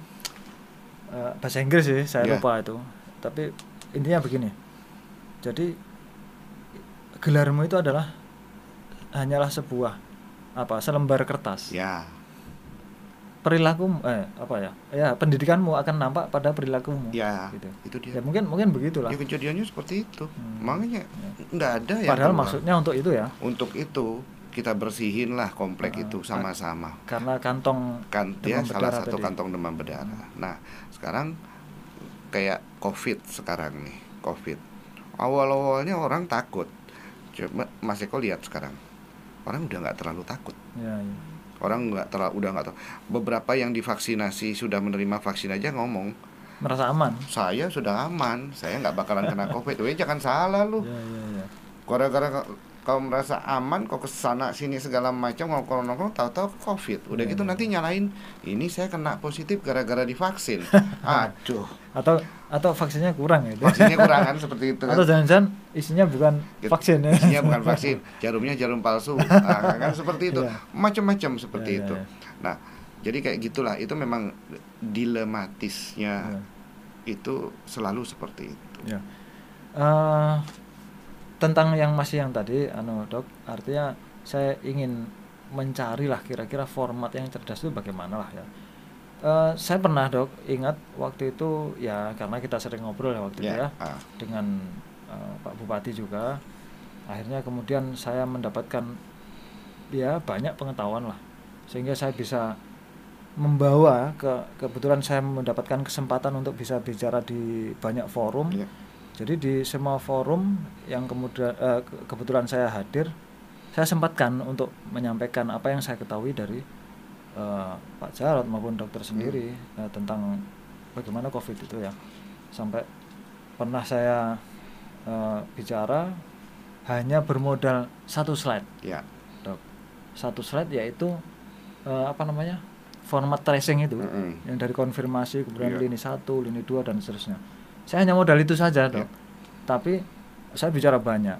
eh, bahasa Inggris sih saya Ya. lupa itu tapi intinya begini jadi gelarmu itu adalah hanyalah sebuah apa selembar kertas ya perilaku eh apa ya ya pendidikanmu akan nampak pada perilakumu ya gitu itu dia ya mungkin mungkin begitulah Ya kejadiannya seperti itu. Hmm. Makanya Ya. nggak ada yang padahal keluar. maksudnya untuk itu ya untuk itu kita bersihin lah komplek Ah, itu sama-sama. karena kantong Kan Demam salah satu tadi. kantong demam berdarah. Nah, sekarang kayak COVID sekarang nih, COVID. Awal-awalnya orang takut. Coba Mas Eko lihat sekarang. Orang udah nggak terlalu takut. ya, ya. Orang nggak terlalu udah nggak tahu. Beberapa yang divaksinasi sudah menerima vaksin aja ngomong, merasa aman saya sudah aman, saya nggak bakalan kena COVID. Weh jangan salah lu. ya ya ya gara-gara kau merasa aman kau ke sana sini segala macam kalau nongkrong tahu-tahu covid udah Iya, gitu iya. nanti nyalain ini saya kena positif gara-gara divaksin aduh atau atau vaksinnya kurang gitu vaksinnya kurangan seperti itu kan atau jangan-jangan isinya bukan Gitu. vaksin ya isinya bukan vaksin jarumnya jarum palsu nah, kan seperti itu Iya. macam-macam seperti Iya, iya, itu iya. nah Jadi kayak gitulah. Itu memang dilematisnya Ya. itu selalu seperti itu. Ya. Tentang yang masih yang tadi, anu dok, artinya saya ingin mencari lah kira-kira format yang cerdas itu bagaimana lah ya. Eh, saya pernah dok ingat waktu itu ya karena kita sering ngobrol ya waktu itu Ya, ah. dengan eh, Pak Bupati juga. Akhirnya kemudian saya mendapatkan ya banyak pengetahuan lah sehingga saya bisa membawa ke kebetulan saya mendapatkan kesempatan untuk bisa bicara di banyak forum. Ya. Jadi di semua forum yang kemudian eh, ke- kebetulan saya hadir, saya sempatkan untuk menyampaikan apa yang saya ketahui dari eh, Pak Jarod maupun dokter sendiri eh, tentang bagaimana COVID itu ya. Sampai pernah saya eh, bicara hanya bermodal satu slide, Ya. dok. Satu slide yaitu eh, apa namanya format tracing itu Mm-mm. yang dari konfirmasi kemudian Iya. lini satu, lini dua dan seterusnya. Saya hanya modal itu saja, dok. Iya. Tapi saya bicara banyak.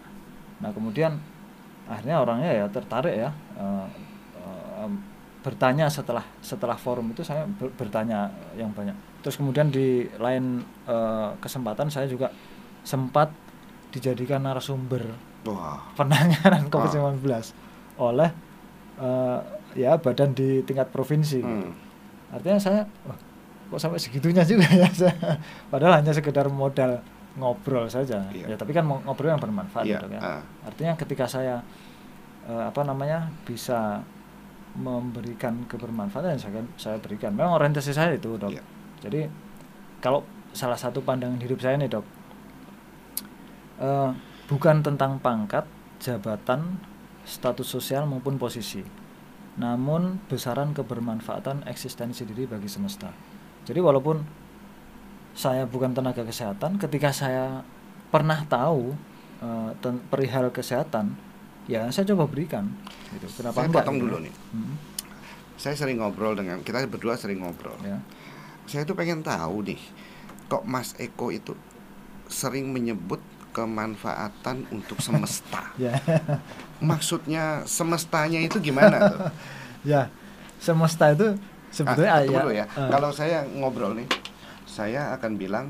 Nah kemudian akhirnya orangnya ya tertarik ya eh, em, bertanya setelah setelah forum itu saya ber- bertanya yang banyak. Terus kemudian di lain eh, kesempatan saya juga sempat dijadikan narasumber Wah. penanganan Ah. COVID-19 oleh eh, ya badan di tingkat provinsi. gitu. Hmm. Artinya saya wah, kok sampai segitunya juga ya. Padahal hanya sekedar modal ngobrol saja. Iya. Ya tapi kan ngobrol yang bermanfaat Iya, Dok, ya. ah. Artinya ketika saya eh, apa namanya bisa memberikan kebermanfaatan saya saya berikan. Memang orientasi saya itu, Dok. Iya. Jadi kalau salah satu pandangan hidup saya nih, Dok. eh, bukan tentang pangkat, jabatan, status sosial maupun posisi. Namun besaran kebermanfaatan eksistensi diri bagi semesta. Jadi walaupun saya bukan tenaga kesehatan, ketika saya pernah tahu ten- perihal kesehatan, ya saya coba berikan. Gitu. Kenapa Saya enggak? potong gitu dulu nih. Hmm, Saya sering ngobrol dengan kita berdua sering ngobrol. ya. Saya tuh pengen tahu nih, kok Mas Eko itu sering menyebut kemanfaatan untuk semesta. Ya. Maksudnya semestanya itu gimana tuh? ya. Semesta itu sebetulnya Ah, ya, ya. eh, Kalau saya ngobrol nih, saya akan bilang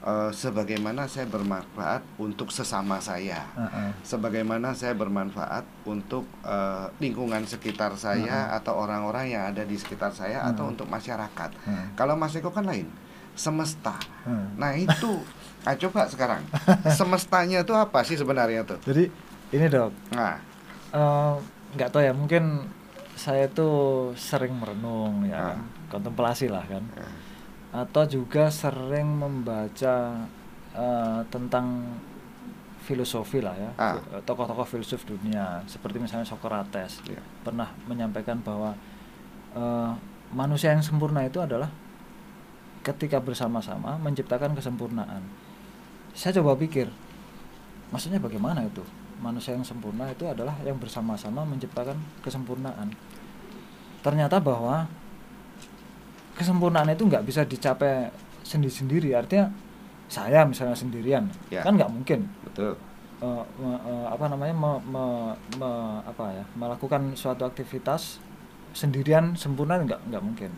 eh, sebagaimana saya bermanfaat untuk sesama saya. eh, eh. Sebagaimana saya bermanfaat untuk eh, lingkungan sekitar saya atau orang-orang yang ada di sekitar saya atau Hmm. untuk masyarakat. Hmm. Kalau Mas Eko kan lain, semesta. Hmm. Nah itu, ah, coba sekarang semestanya itu apa sih sebenarnya tuh? Jadi ini dok, Nah, nggak tahu ya mungkin saya tuh sering merenung ya, Ah. kontemplasi lah kan, ya, atau juga sering membaca eh, tentang filosofi lah ya, Ah. eh, tokoh-tokoh filsuf dunia seperti misalnya Socrates ya. pernah menyampaikan bahwa eh, manusia yang sempurna itu adalah ketika bersama-sama menciptakan kesempurnaan. Saya coba pikir, maksudnya bagaimana itu? Manusia yang sempurna itu adalah yang bersama-sama menciptakan kesempurnaan. Ternyata bahwa kesempurnaan itu nggak bisa dicapai sendiri-sendiri. Artinya saya misalnya sendirian, Ya. kan nggak mungkin Betul. eh, me- eh, apa namanya me- me- me- apa ya melakukan suatu aktivitas sendirian sempurna nggak nggak mungkin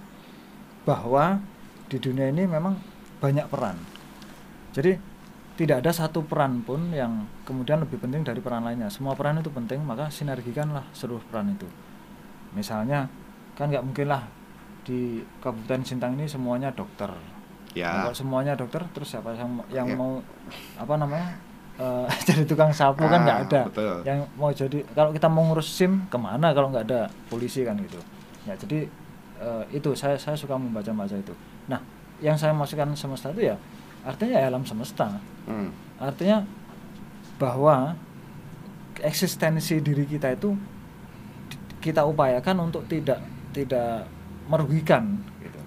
bahwa di dunia ini memang banyak peran jadi tidak ada satu peran pun yang kemudian lebih penting dari peran lainnya semua peran itu penting maka sinergikanlah seluruh peran itu misalnya kan nggak mungkin lah di Kabupaten Sintang ini semuanya dokter Ya. Kalau semuanya dokter terus siapa yang yang Ya. mau apa namanya eh, jadi tukang sapu kan nggak Ah, ada betul. yang mau jadi kalau kita mau ngurus sim ke mana kalau nggak ada polisi kan gitu ya jadi eh, itu saya saya suka membaca baca itu nah yang saya maksudkan semesta itu ya artinya ya alam semesta Hmm. artinya bahwa eksistensi diri kita itu kita upayakan untuk tidak tidak merugikan gitu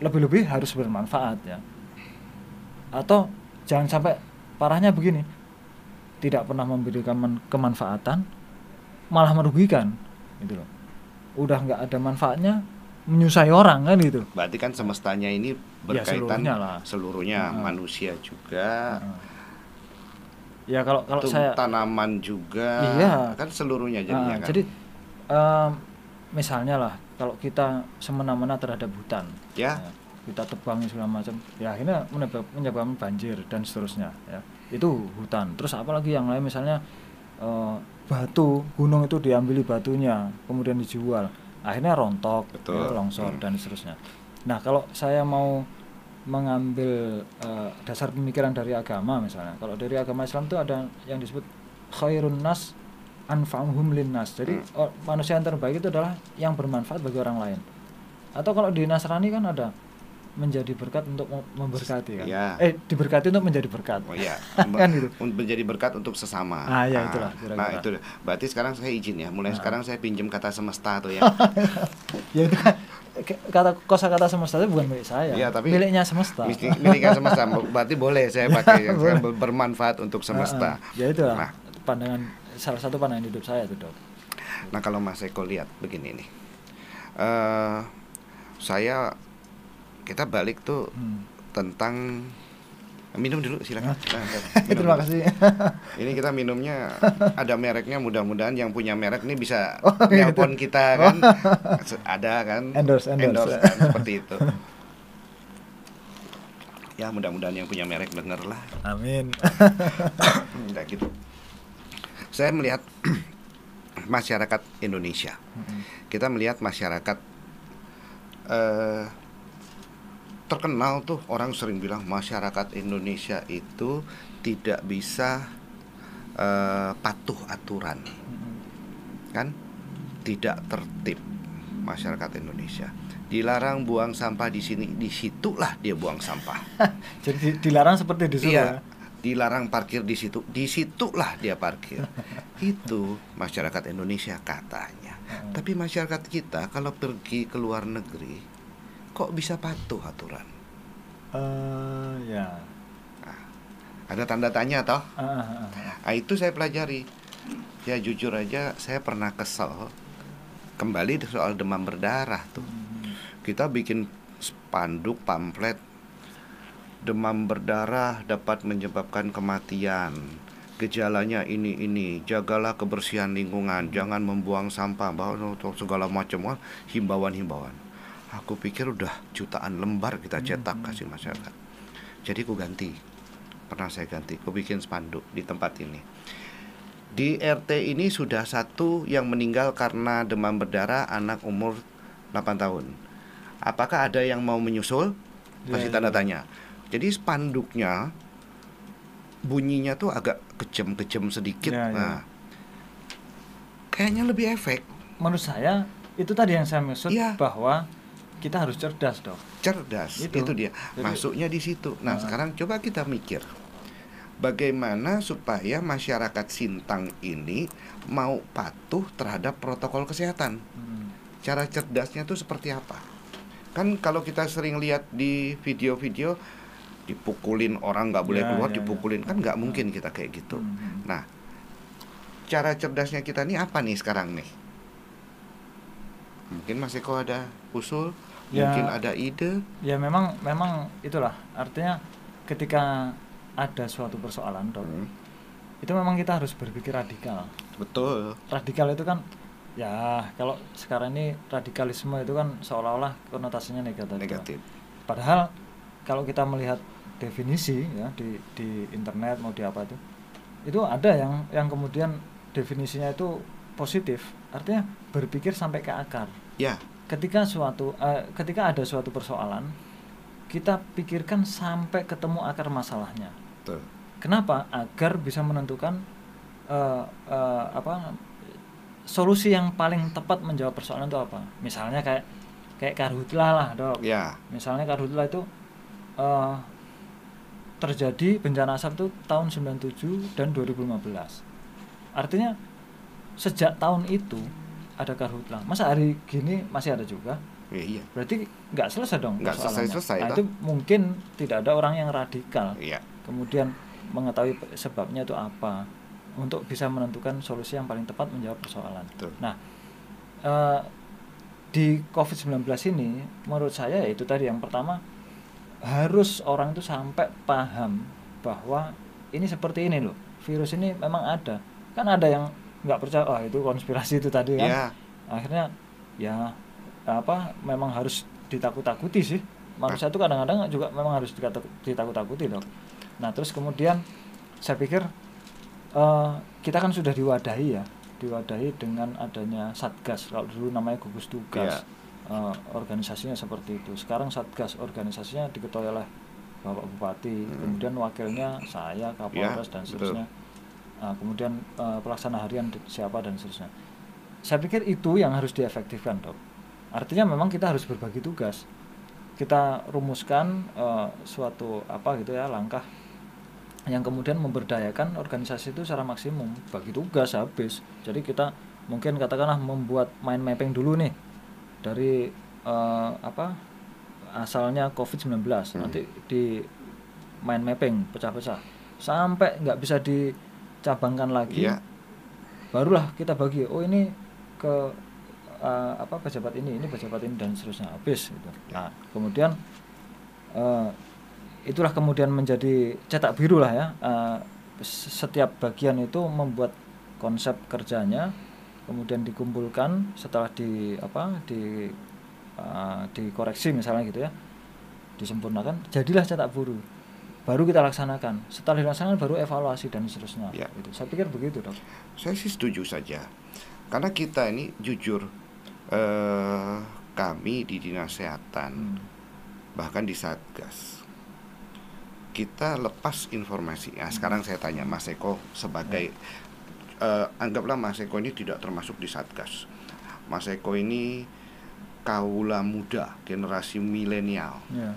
lebih-lebih harus bermanfaat ya atau jangan sampai parahnya begini tidak pernah memberikan kemanfaatan malah merugikan gitu loh udah nggak ada manfaatnya menyusai orang kan gitu Berarti kan semestanya ini Ya, berkaitan seluruhnya lah. seluruhnya, Heeh. manusia juga, Heeh. ya kalau kalau tum- saya tanaman juga, Iya. kan seluruhnya jadinya Ah, kan. Jadi em, misalnya lah kalau kita semena-mena terhadap hutan Ya. kita tebangi segala macam ya akhirnya menyebab- menyebabkan banjir dan seterusnya ya itu hutan terus apalagi yang lain misalnya eh, batu gunung itu diambili batunya kemudian dijual akhirnya rontok Betul. ya, longsor Hmm. dan seterusnya nah kalau saya mau mengambil eh, dasar pemikiran dari agama misalnya kalau dari agama Islam itu ada yang disebut khairun nas anfa'uhum linnas jadi Hmm. manusia yang terbaik itu adalah yang bermanfaat bagi orang lain atau kalau di Nasrani kan ada menjadi berkat untuk mem- memberkati kan Ya. eh diberkati untuk menjadi berkat Oh iya, Kan gitu. Menjadi berkat untuk sesama. Ah, ya, Nah, itulah, kira-kira. Nah, itu berarti sekarang saya izin ya. Mulai Ah. sekarang saya pinjam kata semesta tuh ya. ya itu kan kata kosa kata semesta itu bukan milik saya Iya, tapi miliknya semesta miliknya semesta. Berarti boleh saya pakai yang bermanfaat untuk semesta. Ah, ah. ya itu Nah, pandangan salah satu pandangan hidup saya itu dok nah kalau Mas Eko lihat begini nih. eh saya kita balik tuh Hmm. tentang minum dulu silakan. Nah, minum terima dulu. kasih Ini kita minumnya ada mereknya mudah-mudahan yang punya merek nih bisa Oh, gitu. nelpon kita kan. Ada kan? Endorse, endorse. kan, seperti itu. Ya mudah-mudahan yang punya merek denger lah. amin Enggak gitu. Saya melihat masyarakat Indonesia. Kita melihat masyarakat eh terkenal tuh orang sering bilang masyarakat Indonesia itu tidak bisa eh, patuh aturan. Kan? Tidak tertib masyarakat Indonesia. Dilarang buang sampah di sini di situlah dia buang sampah. Jadi di- dilarang seperti disuruh iya. ya dilarang parkir di situ di situlah dia parkir itu masyarakat Indonesia katanya Hmm. tapi masyarakat kita kalau pergi ke luar negeri kok bisa patuh aturan Eh, ya ada tanda tanya toh ah, ah, ah. Nah, itu saya pelajari. Ya jujur aja saya pernah kesel kembali soal demam berdarah tuh. Hmm. Kita bikin spanduk pamflet demam berdarah dapat menyebabkan kematian. Gejalanya ini ini, jagalah kebersihan lingkungan, jangan membuang sampah, bawa segala macam himbauan-himbauan. Aku pikir udah jutaan lembar kita cetak kasih masyarakat. Jadi ku ganti pernah saya ganti, aku bikin spanduk di tempat ini. Di RT ini sudah satu yang meninggal karena demam berdarah anak umur 8 tahun. Apakah ada yang mau menyusul? Masih Ya, tanda ya. tanya. Jadi spanduknya bunyinya tuh agak kejem-kejem sedikit. Ya, ya. Nah, kayaknya lebih efek, menurut saya itu tadi yang saya maksud Iya. bahwa kita harus cerdas dok cerdas. Itu. Itu, dia. Jadi- Masuknya di situ. Nah, Ah. sekarang coba kita mikir. Bagaimana supaya masyarakat Sintang ini mau patuh terhadap protokol kesehatan? Hmm. Cara cerdasnya itu seperti apa? Kan kalau kita sering lihat di video-video dipukulin orang nggak boleh Ya, keluar, ya, ya. dipukulin kan nggak mungkin kita kayak gitu. Hmm. Nah, cara cerdasnya kita nih apa nih sekarang nih? Mungkin Mas Eko ada usul, Ya. mungkin ada ide. ya memang memang itulah artinya ketika ada suatu persoalan dok Hmm, itu memang kita harus berpikir radikal betul. radikal itu kan ya kalau sekarang ini radikalisme itu kan seolah-olah konotasinya negatif Negatif. padahal kalau kita melihat definisi ya di di internet mau di apa itu. Itu ada yang yang kemudian definisinya itu positif. Artinya berpikir sampai ke akar. Ya, ketika suatu eh, ketika ada suatu persoalan kita pikirkan sampai ketemu akar masalahnya. Betul. kenapa? Agar bisa menentukan eh, eh, apa solusi yang paling tepat menjawab persoalan itu apa. Misalnya kayak kayak karhutlah lah dok. Ya, misalnya karhutlah itu eh, terjadi bencana asap itu tahun 97 dan 2015 artinya sejak tahun itu ada karhutlah masa hari gini masih ada juga iya, iya. berarti nggak selesai dong Nggak persoalannya. selesai-selesai, nah, itu mungkin tidak ada orang yang radikal Iya. kemudian mengetahui sebabnya itu apa untuk bisa menentukan solusi yang paling tepat menjawab persoalan Betul. nah eh, di COVID-19 ini menurut saya ya itu tadi yang pertama harus orang itu sampai paham bahwa ini seperti ini loh. Virus ini memang ada. Kan ada yang nggak percaya oh itu konspirasi itu tadi kan? Ya, akhirnya ya apa memang harus ditakut-takuti sih. Manusia itu kadang-kadang juga memang harus ditakut-takuti dok nah terus kemudian saya pikir eh, kita kan sudah diwadahi ya diwadahi dengan adanya satgas kalau dulu namanya gugus tugas Eh, organisasinya seperti itu. Sekarang satgas organisasinya diketuai oleh bapak bupati Hmm. kemudian wakilnya saya kapolres Ya, dan betul. seterusnya. Nah, kemudian eh, pelaksana harian siapa dan seterusnya. Saya pikir itu yang harus diefektifkan dok. Artinya memang kita harus berbagi tugas. Kita rumuskan eh, suatu apa gitu ya langkah yang kemudian memberdayakan organisasi itu secara maksimum. Bagi tugas habis. Jadi kita mungkin katakanlah membuat mind mapping dulu nih dari eh, apa asalnya COVID-19 Hmm. nanti di mind mapping pecah-pecah sampai nggak bisa dicabangkan lagi Iya. barulah kita bagi oh ini ke eh, apa pejabat ini ini pejabat ini dan seterusnya habis gitu. nah kemudian eh, itulah kemudian menjadi cetak biru lah ya Eh, s- setiap bagian itu membuat konsep kerjanya kemudian dikumpulkan setelah di apa di eh, dikoreksi misalnya gitu ya disempurnakan jadilah cetak biru baru kita laksanakan setelah dilaksanakan baru evaluasi dan seterusnya Ya. Gitu. saya pikir begitu dok Saya sih setuju saja. Karena kita ini jujur eh kami di Dinas Kesehatan Hmm. bahkan di Satgas kita lepas informasi. Nah, sekarang saya tanya Mas Eko sebagai eh, anggaplah Mas Eko ini tidak termasuk di Satgas. Mas Eko ini kaula muda, generasi milenial. ya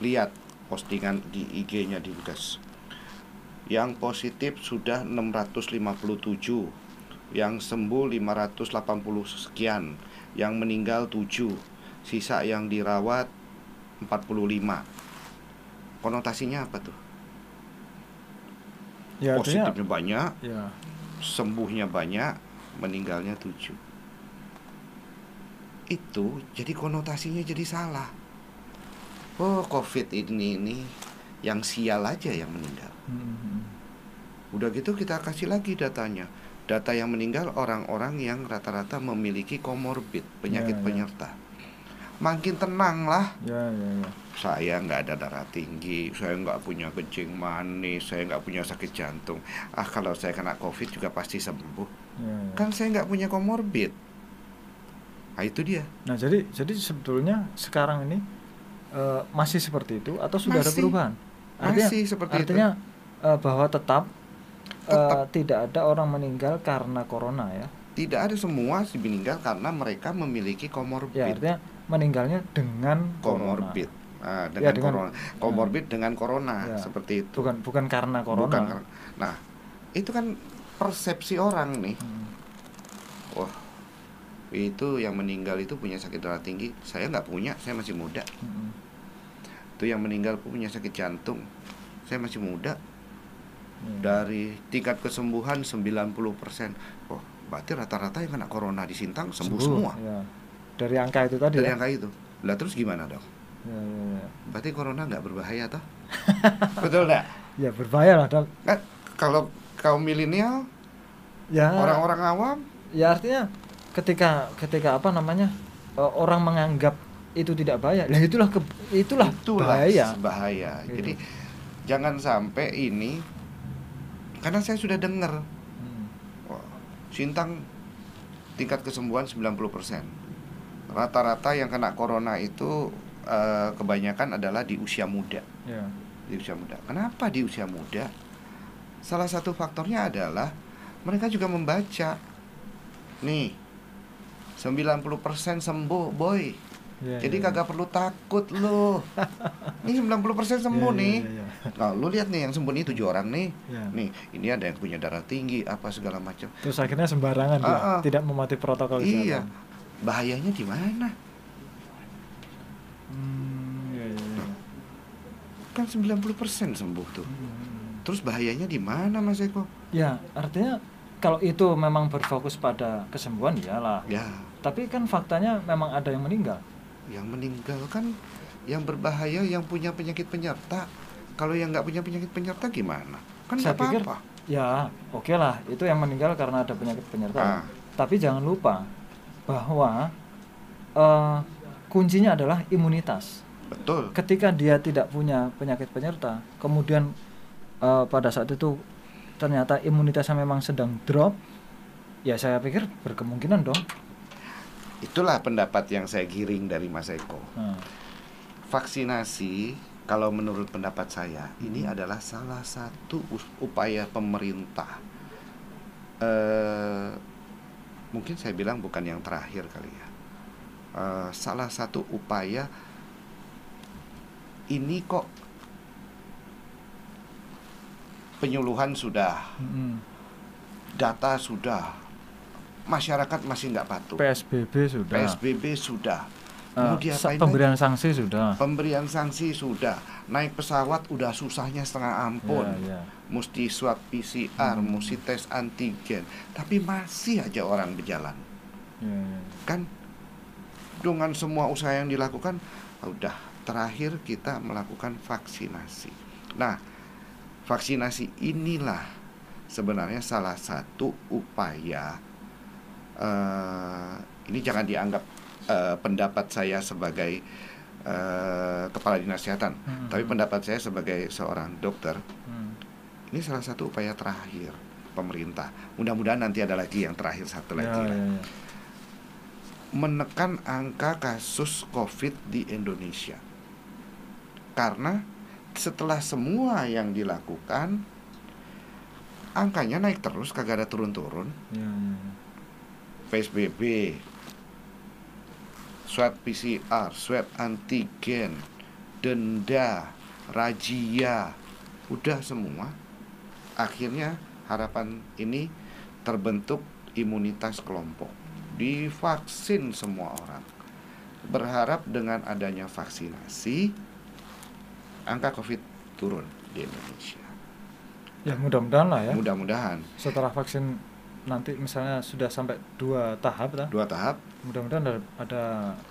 Lihat postingan di IG-nya Dinkes. Yang positif sudah 657, yang sembuh 580 sekian, yang meninggal 7, sisa yang dirawat 45. Konotasinya apa tuh? ya artinya Positifnya banyak, ya sembuhnya banyak, meninggalnya 7. Itu jadi konotasinya jadi salah. Oh, Covid ini ini yang sial aja yang meninggal. Hmm. Udah gitu kita kasih lagi datanya. Data yang meninggal orang-orang yang rata-rata memiliki komorbid, penyakit Ya, ya. penyerta. Makin tenang lah. ya ya ya Saya nggak ada darah tinggi, saya nggak punya kencing manis, saya nggak punya sakit jantung. Ah kalau saya kena covid juga pasti sembuh. ya, ya. Kan saya nggak punya komorbid. Nah itu dia. nah jadi jadi sebetulnya sekarang ini eh, masih seperti itu atau sudah ada Masih. perubahan artinya Masih seperti itu. artinya eh, bahwa tetap, Tetap. tidak ada orang meninggal karena corona ya Tidak ada semua sih meninggal karena mereka memiliki ya komorbid. artinya meninggalnya dengan komorbid. Ah, Ya, dengan, dengan- corona. Komorbid dengan corona Ya. seperti itu. bukan bukan karena corona Bukan Nah, itu kan persepsi orang nih. Hmm. Wah, itu yang meninggal itu punya sakit darah tinggi. Saya nggak punya, saya masih muda. Hmm. Itu yang meninggal punya sakit jantung. Saya masih muda. Ya. Dari tingkat kesembuhan 90%. Oh, berarti rata-rata yang kena corona di Sintang sembuh, semua. ya. Dari angka itu tadi Dari ya? angka itu. Lah terus gimana dong? Ya, ya, ya. Berarti corona nggak berbahaya toh? Betul nggak? ya berbahaya lah dok Kan kalau kaum milenial, ya orang-orang awam, ya artinya ketika ketika apa namanya eh, orang menganggap itu tidak bahaya lah itulah ke, itulah, itulah bahaya bahaya. Gitu. Jadi jangan sampai ini karena saya sudah dengar Hmm. Sintang tingkat kesembuhan 90%. Rata-rata yang kena corona itu eh, kebanyakan adalah di usia muda. ya Di usia muda. Kenapa di usia muda? Salah satu faktornya adalah mereka juga membaca. Nih, 90% sembuh, boy. ya, Jadi ya, kagak perlu takut lu. Ini 90% sembuh Ya, ya, nih. ya, ya. Nah, lu lihat nih yang sembuh nih tujuh orang nih. Ya. Nih, ini ada yang punya darah tinggi, apa segala macam. terus akhirnya sembarangan Ah, ah. tidak mematuhi protokol Iya. Bahayanya di mana? Hmm, ya, ya, ya. Kan 90% sembuh tuh. Hmm. Terus bahayanya di mana, Mas Eko? ya artinya kalau itu memang berfokus pada kesembuhan iyalah Ya, tapi kan faktanya memang ada yang meninggal yang meninggal kan yang berbahaya yang punya penyakit penyerta. Kalau yang nggak punya penyakit penyerta gimana? Kan Saya nggak pikir apa-apa. ya oke lah itu yang meninggal karena ada penyakit penyerta Ah. tapi jangan lupa bahwa eh, kuncinya adalah imunitas. betul Ketika dia tidak punya penyakit penyerta, kemudian eh, pada saat itu ternyata imunitasnya memang sedang drop, ya saya pikir berkemungkinan dong. itulah pendapat yang saya giring dari Mas Eko Nah, vaksinasi kalau menurut pendapat saya ini Hmm. adalah salah satu upaya pemerintah eh mungkin saya bilang bukan yang terakhir kali ya Eh, salah satu upaya ini kok penyuluhan sudah mm-mm. data sudah masyarakat masih nggak patuh PSBB sudah. PSBB sudah Lagi? pemberian sanksi sudah. Pemberian sanksi sudah, naik pesawat udah susahnya setengah ampun. Ya, ya. Mesti swab PCR, Hmm. mesti tes antigen, tapi masih aja orang berjalan. Ya, ya. Kan dengan semua usaha yang dilakukan, udah terakhir kita melakukan vaksinasi. Nah, vaksinasi inilah sebenarnya salah satu upaya eh, ini jangan dianggap eh, pendapat saya sebagai eh, kepala dinas kesehatan, Hmm. tapi pendapat saya sebagai seorang dokter Hmm. ini salah satu upaya terakhir pemerintah. Mudah-mudahan nanti ada lagi yang terakhir satu Ya, lagi ya, lah. ya. menekan angka kasus COVID di Indonesia. Karena setelah semua yang dilakukan angkanya naik terus kagak ada turun-turun. Ya, ya, ya. PSBB, swab PCR, swab antigen, denda, razia, udah semua. Akhirnya harapan ini terbentuk imunitas kelompok. Divaksin semua orang. Berharap dengan adanya vaksinasi angka Covid turun di Indonesia. Ya mudah-mudahan lah ya. Mudah-mudahan Setelah vaksin nanti misalnya sudah sampai dua tahap lah, dua tahap mudah-mudahan ada, ada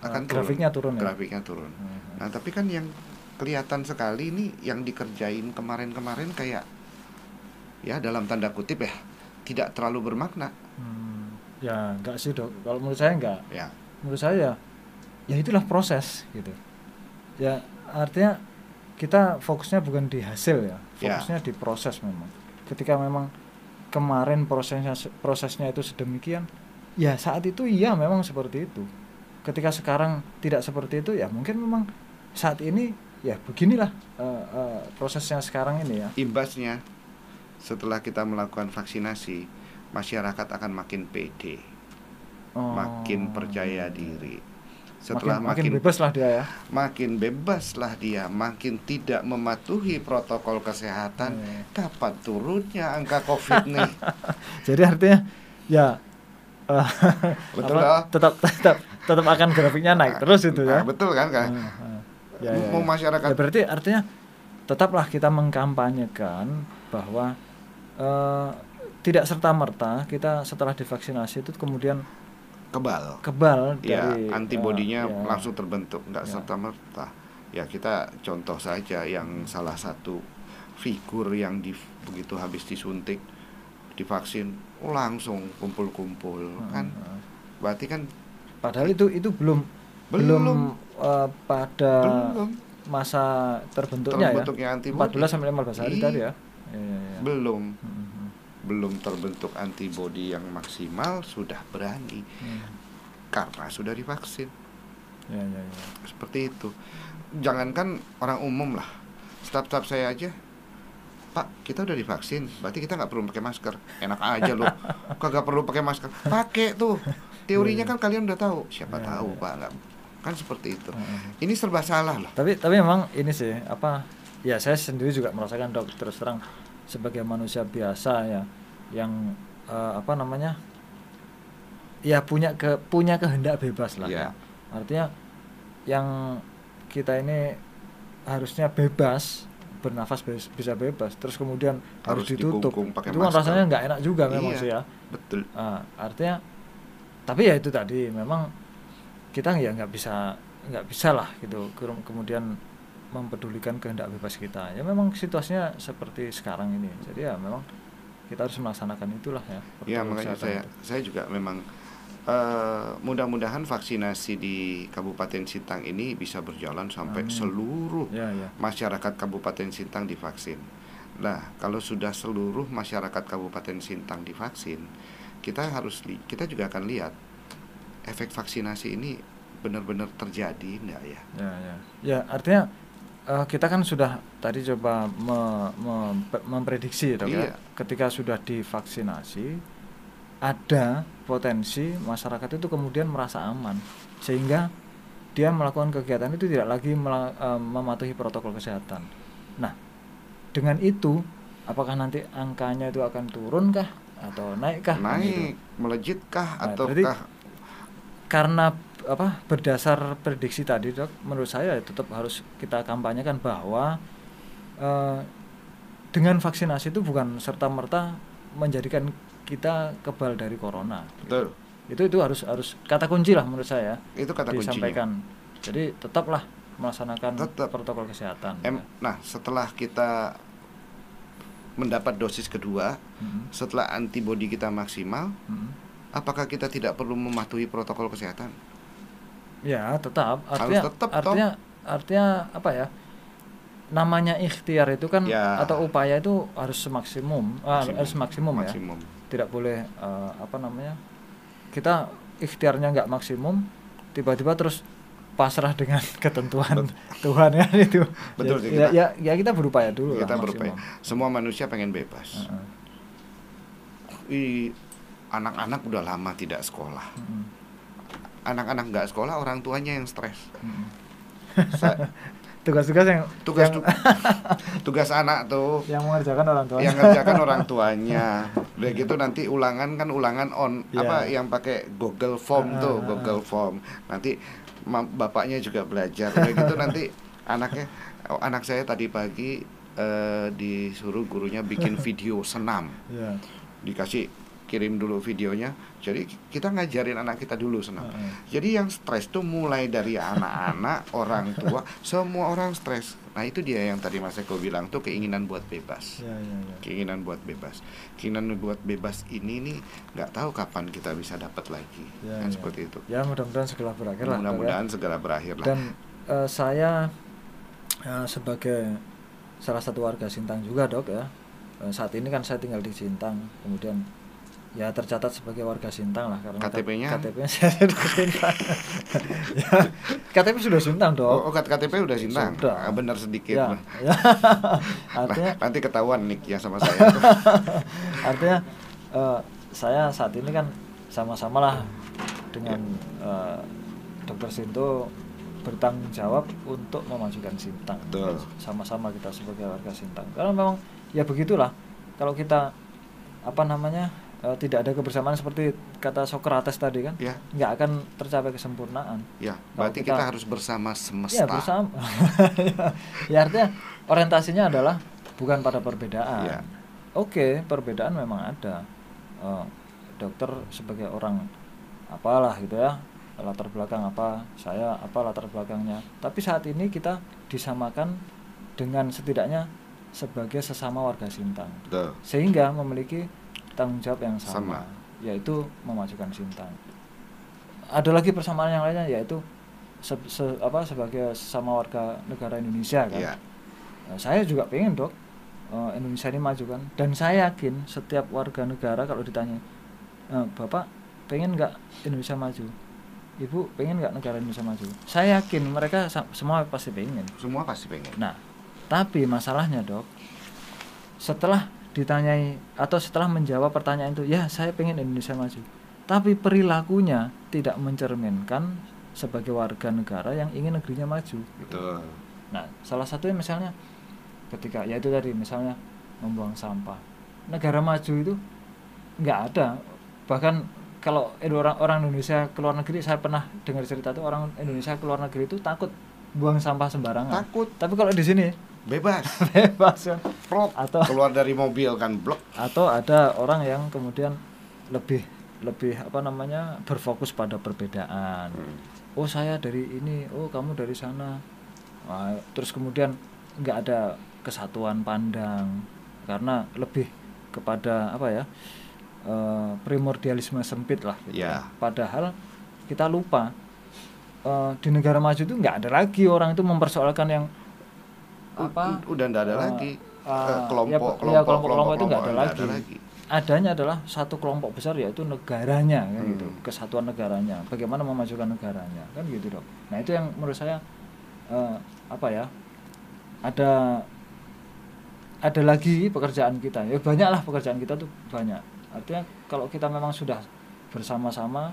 akan uh, grafiknya turun, ya. Grafiknya turun. Hmm. Nah, tapi kan yang kelihatan sekali ini yang dikerjain kemarin-kemarin kayak ya dalam tanda kutip ya tidak terlalu bermakna Hmm. Ya enggak sih dok. Kalau menurut saya enggak. ya. Menurut saya ya itulah proses gitu. Ya artinya kita fokusnya bukan di hasil ya, Ya. fokusnya di proses memang. Ketika memang kemarin prosesnya prosesnya itu sedemikian, ya saat itu iya memang seperti itu. Ketika sekarang tidak seperti itu ya mungkin memang saat ini ya beginilah eh, eh, prosesnya sekarang ini ya. Imbasnya setelah kita melakukan vaksinasi, masyarakat akan makin pede, Oh. makin percaya diri. Makin, Setelah makin makin bebas lah dia ya. makin bebaslah dia, makin tidak mematuhi protokol kesehatan. Iya. Kapan turunnya angka Covid nih? Jadi artinya ya eh, Betul apa, lah. tetap tetap tetap akan grafiknya naik terus itu ya. Nah, betul kan kan? Ah, ah. Ya, ya, ya. masyarakat Ya, berarti artinya tetaplah kita mengkampanyekan bahwa eh, tidak serta merta kita setelah divaksinasi itu kemudian kebal. kebal ya dari antibodinya eh, ya. langsung terbentuk nggak Ya. serta merta ya kita contoh saja yang salah satu figur yang di, begitu habis disuntik divaksin oh, langsung kumpul-kumpul Ah, kan ah. berarti kan Padahal itu itu belum Belum. belum, eh, pada belum masa terbentuknya, terbentuknya ya. antibodi 14 sampai 15 hari tadi ya. Iya. belum Hmm, hmm, belum terbentuk antibodi yang maksimal sudah berani. Hmm. karena sudah divaksin. Ya, ya, ya. seperti itu. Jangankan orang umum lah. Staf-staf saya aja Pak kita udah divaksin berarti kita nggak perlu pakai masker. Enak aja loh. Kagak perlu pakai masker. Pakai tuh. Teorinya kan kalian udah tahu. Siapa Ya, tahu ya. Pak nggak. Kan seperti itu. Heeh. ini serba salah loh. Tapi tapi memang ini sih apa ya saya sendiri juga merasakan dok terus terang sebagai manusia biasa ya yang eh, apa namanya ya punya ke punya kehendak bebas lah Ya. artinya yang kita ini harusnya bebas bernafas be- bisa bebas terus kemudian harus, Harus ditutup. pakai itu kan rasanya nggak enak juga memang Iya. sih ya. betul. Ah, artinya tapi ya itu tadi memang kita ya nggak bisa nggak bisa lah gitu. Kem- kemudian mempedulikan kehendak bebas kita ya memang situasinya seperti sekarang ini jadi ya memang kita harus melaksanakan itulah ya ya makanya saya itu. saya juga memang eh, mudah-mudahan vaksinasi di Kabupaten Sintang ini bisa berjalan sampai Amin. seluruh Ya, ya. masyarakat Kabupaten Sintang divaksin. Nah, kalau sudah seluruh masyarakat Kabupaten Sintang divaksin, kita harus li- kita juga akan lihat efek vaksinasi ini benar-benar terjadi enggak ya? Ya, ya. Ya, artinya eh, kita kan sudah tadi coba me- me- memprediksi dok ya, Iya. ketika sudah divaksinasi ada potensi masyarakat itu kemudian merasa aman sehingga dia melakukan kegiatan itu tidak lagi mela- eh, mematuhi protokol kesehatan. Nah, dengan itu apakah nanti angkanya itu akan turun kah atau naik kah? Kan gitu. Naik, melejit kah Nah, ataukah karena apa berdasar prediksi tadi dok menurut saya tetap harus kita kampanyekan bahwa eh, dengan vaksinasi itu bukan serta merta menjadikan kita kebal dari corona Betul. itu itu harus harus kata kunci lah menurut saya Itu kata kuncinya. disampaikan jadi tetaplah melaksanakan Tetap. protokol kesehatan Em, nah, setelah kita mendapat dosis kedua, Mhm, setelah antibodi kita maksimal, mhm. apakah kita tidak perlu mematuhi protokol kesehatan? Ya tetap Harus artinya tetap, toh. artinya artinya apa ya namanya ikhtiar itu kan Ya. atau upaya itu harus semaksimum ah, Maksimum. harus maksimum, ya Maksimum. tidak boleh eh, apa namanya kita ikhtiarnya nggak maksimum tiba-tiba terus pasrah dengan ketentuan Tuhan ya itu Betul ya, kita- ya, ya kita berupaya dulu Kita lah berupaya. maksimum. Semua manusia pengen bebas. Heeh, Ih, anak-anak udah lama tidak sekolah. heeh, Anak-anak nggak sekolah, orang tuanya yang stres. tugas-tugas yang tugas yang, tu- tugas anak tuh yang mengerjakan orang tua yang ngerjakan orang tuanya. Udah gitu nanti ulangan kan ulangan on Iya. apa yang pakai Google Form Ah, tuh, ah, ah. Google Form. Nanti bapaknya juga belajar. Udah gitu nanti anaknya oh, anak saya tadi pagi eh, disuruh gurunya bikin video senam. ya Dikasih kirim dulu videonya. Jadi kita ngajarin anak kita dulu senam. heeh. Jadi yang stres tuh mulai dari anak-anak, orang tua, semua orang stres. Nah itu dia yang tadi Mas Eko bilang tuh keinginan buat bebas, ya ya ya keinginan buat bebas, keinginan buat bebas ini nih nggak tahu kapan kita bisa dapat lagi, Ya, kan ya. seperti itu. ya mudah-mudahan segera berakhir lah ya. Mudah-mudahan segera berakhir lah. dan eh, saya eh, sebagai salah satu warga Sintang juga dok ya eh, saat ini kan saya tinggal di Sintang kemudian ya tercatat sebagai warga Sintang lah karena KTP-nya? KTP-nya saya sudah Sintang ya KTP sudah Sintang dok Oh, oh, KTP udah sintang, Sudah. Ah, benar sedikit. ya, lah. ya. Nah, artinya nanti ketahuan nih ya sama saya. artinya eh, saya saat ini kan sama-sama lah dengan eh, dokter Sinto bertanggung jawab untuk memajukan Sintang Betul. sama-sama kita sebagai warga Sintang karena memang ya begitulah kalau kita apa namanya eh, tidak ada kebersamaan seperti kata Socrates tadi kan Ya. nggak akan tercapai kesempurnaan ya, berarti kita, kita- harus bersama semesta. ya bersama ya artinya orientasinya adalah bukan pada perbedaan Ya. oke perbedaan memang ada Eh, dokter sebagai orang apalah gitu ya latar belakang apa saya apa latar belakangnya tapi saat ini kita disamakan dengan setidaknya sebagai sesama warga Sintang Betul. sehingga memiliki tanggung jawab yang sama, Sama. yaitu memajukan Sintang. Ada lagi persamaan yang lainnya yaitu se- se- apa sebagai sesama warga negara Indonesia kan. Iya. Nah, saya juga pengen dok eh, Indonesia ini maju kan, dan saya yakin setiap warga negara kalau ditanya, "Eh, bapak pengen nggak Indonesia maju, ibu pengen nggak negara Indonesia maju, saya yakin mereka semua pasti pengen. Semua pasti pengen. Nah, tapi masalahnya dok, setelah ditanyai atau setelah menjawab pertanyaan itu, ya saya pengen Indonesia maju, tapi perilakunya tidak mencerminkan sebagai warga negara yang ingin negerinya maju. Betul. Nah, salah satunya misalnya ketika ya itu tadi misalnya membuang sampah, negara maju itu nggak ada. Bahkan kalau orang orang Indonesia keluar negeri, saya pernah dengar cerita tuh orang Indonesia keluar negeri itu takut buang sampah sembarangan. Takut. Tapi kalau di sini Bebas. bebas kan. Plok. Atau keluar dari mobil kan blok. atau ada orang yang kemudian lebih lebih apa namanya berfokus pada perbedaan. Hmm. Oh saya dari ini, oh kamu dari sana. Wah, terus kemudian nggak ada kesatuan pandang karena lebih kepada apa ya eh, primordialisme sempit lah gitu Ya. kan. padahal kita lupa eh, di negara maju itu nggak ada lagi orang itu mempersoalkan yang apa? Udah nggak ada eh, lagi. Eh, kelompok, ya, kelompok, ya, kelompok-kelompok itu nggak ada, kelompok, lagi. ada lagi. adanya adalah satu kelompok besar yaitu negaranya kan Hmm. gitu kesatuan negaranya. Bagaimana memajukan negaranya kan gitu dok. Nah itu yang menurut saya eh, apa ya ada ada lagi pekerjaan kita. Ya banyaklah pekerjaan kita tuh banyak. Artinya kalau kita memang sudah bersama-sama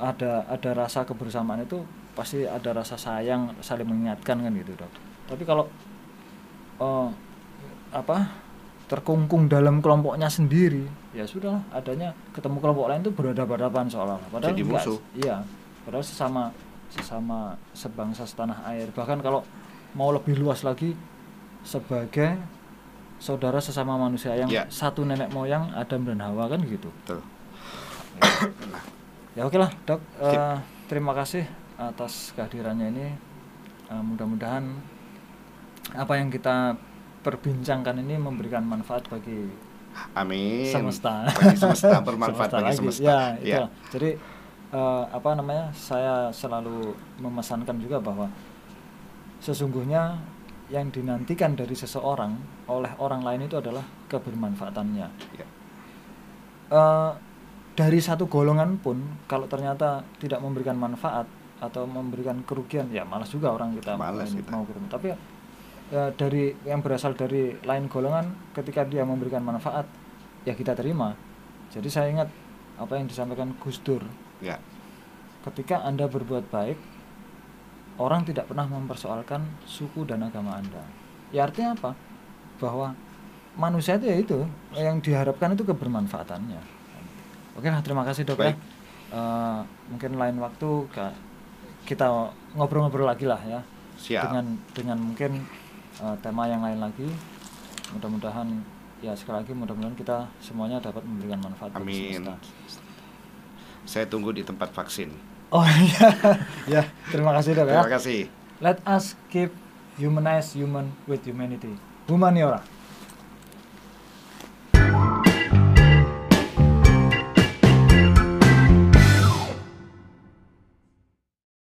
ada ada rasa kebersamaan itu pasti ada rasa sayang saling mengingatkan kan gitu dok. Tapi kalau eh, apa terkungkung dalam kelompoknya sendiri ya sudah adanya ketemu kelompok lain itu berhadapan-hadapan seolah padahal Jadi enggak. musuh. iya padahal sesama sesama sebangsa setanah air bahkan kalau mau lebih luas lagi sebagai saudara sesama manusia yang Ya. satu nenek moyang Adam dan Hawa kan gitu Betul. ya oke lah dok. Eh, terima kasih atas kehadirannya ini Eh, mudah-mudahan apa yang kita perbincangkan ini memberikan manfaat bagi Amin. semesta Bagi semesta bermanfaat Semesta bagi lagi. semesta. ya, Ya. jadi eh, apa namanya saya selalu memesankan juga bahwa sesungguhnya yang dinantikan dari seseorang oleh orang lain itu adalah kebermanfaatannya Ya. Eh, dari satu golongan pun kalau ternyata tidak memberikan manfaat atau memberikan kerugian ya malas juga orang kita Malas mau- kita. mau ketemu tapi ya, dari yang berasal dari lain golongan ketika dia memberikan manfaat ya kita terima. Jadi saya ingat apa yang disampaikan Gus Dur. Ya. ketika anda berbuat baik orang tidak pernah mempersoalkan suku dan agama anda. Ya artinya apa? Bahwa manusia itu ya itu yang diharapkan itu kebermanfaatannya. Oke lah terima kasih dok ya Baik. Eh, mungkin lain waktu kita ngobrol-ngobrol lagi lah ya. Siap. dengan dengan mungkin uh, tema yang lain lagi mudah-mudahan ya sekali lagi mudah-mudahan kita semuanya dapat memberikan manfaat Amin. Saya tunggu di tempat vaksin. Oh iya. ya, terima kasih dok ya. Terima kasih. Let us keep humanize human with humanity. Humaniora. Ya,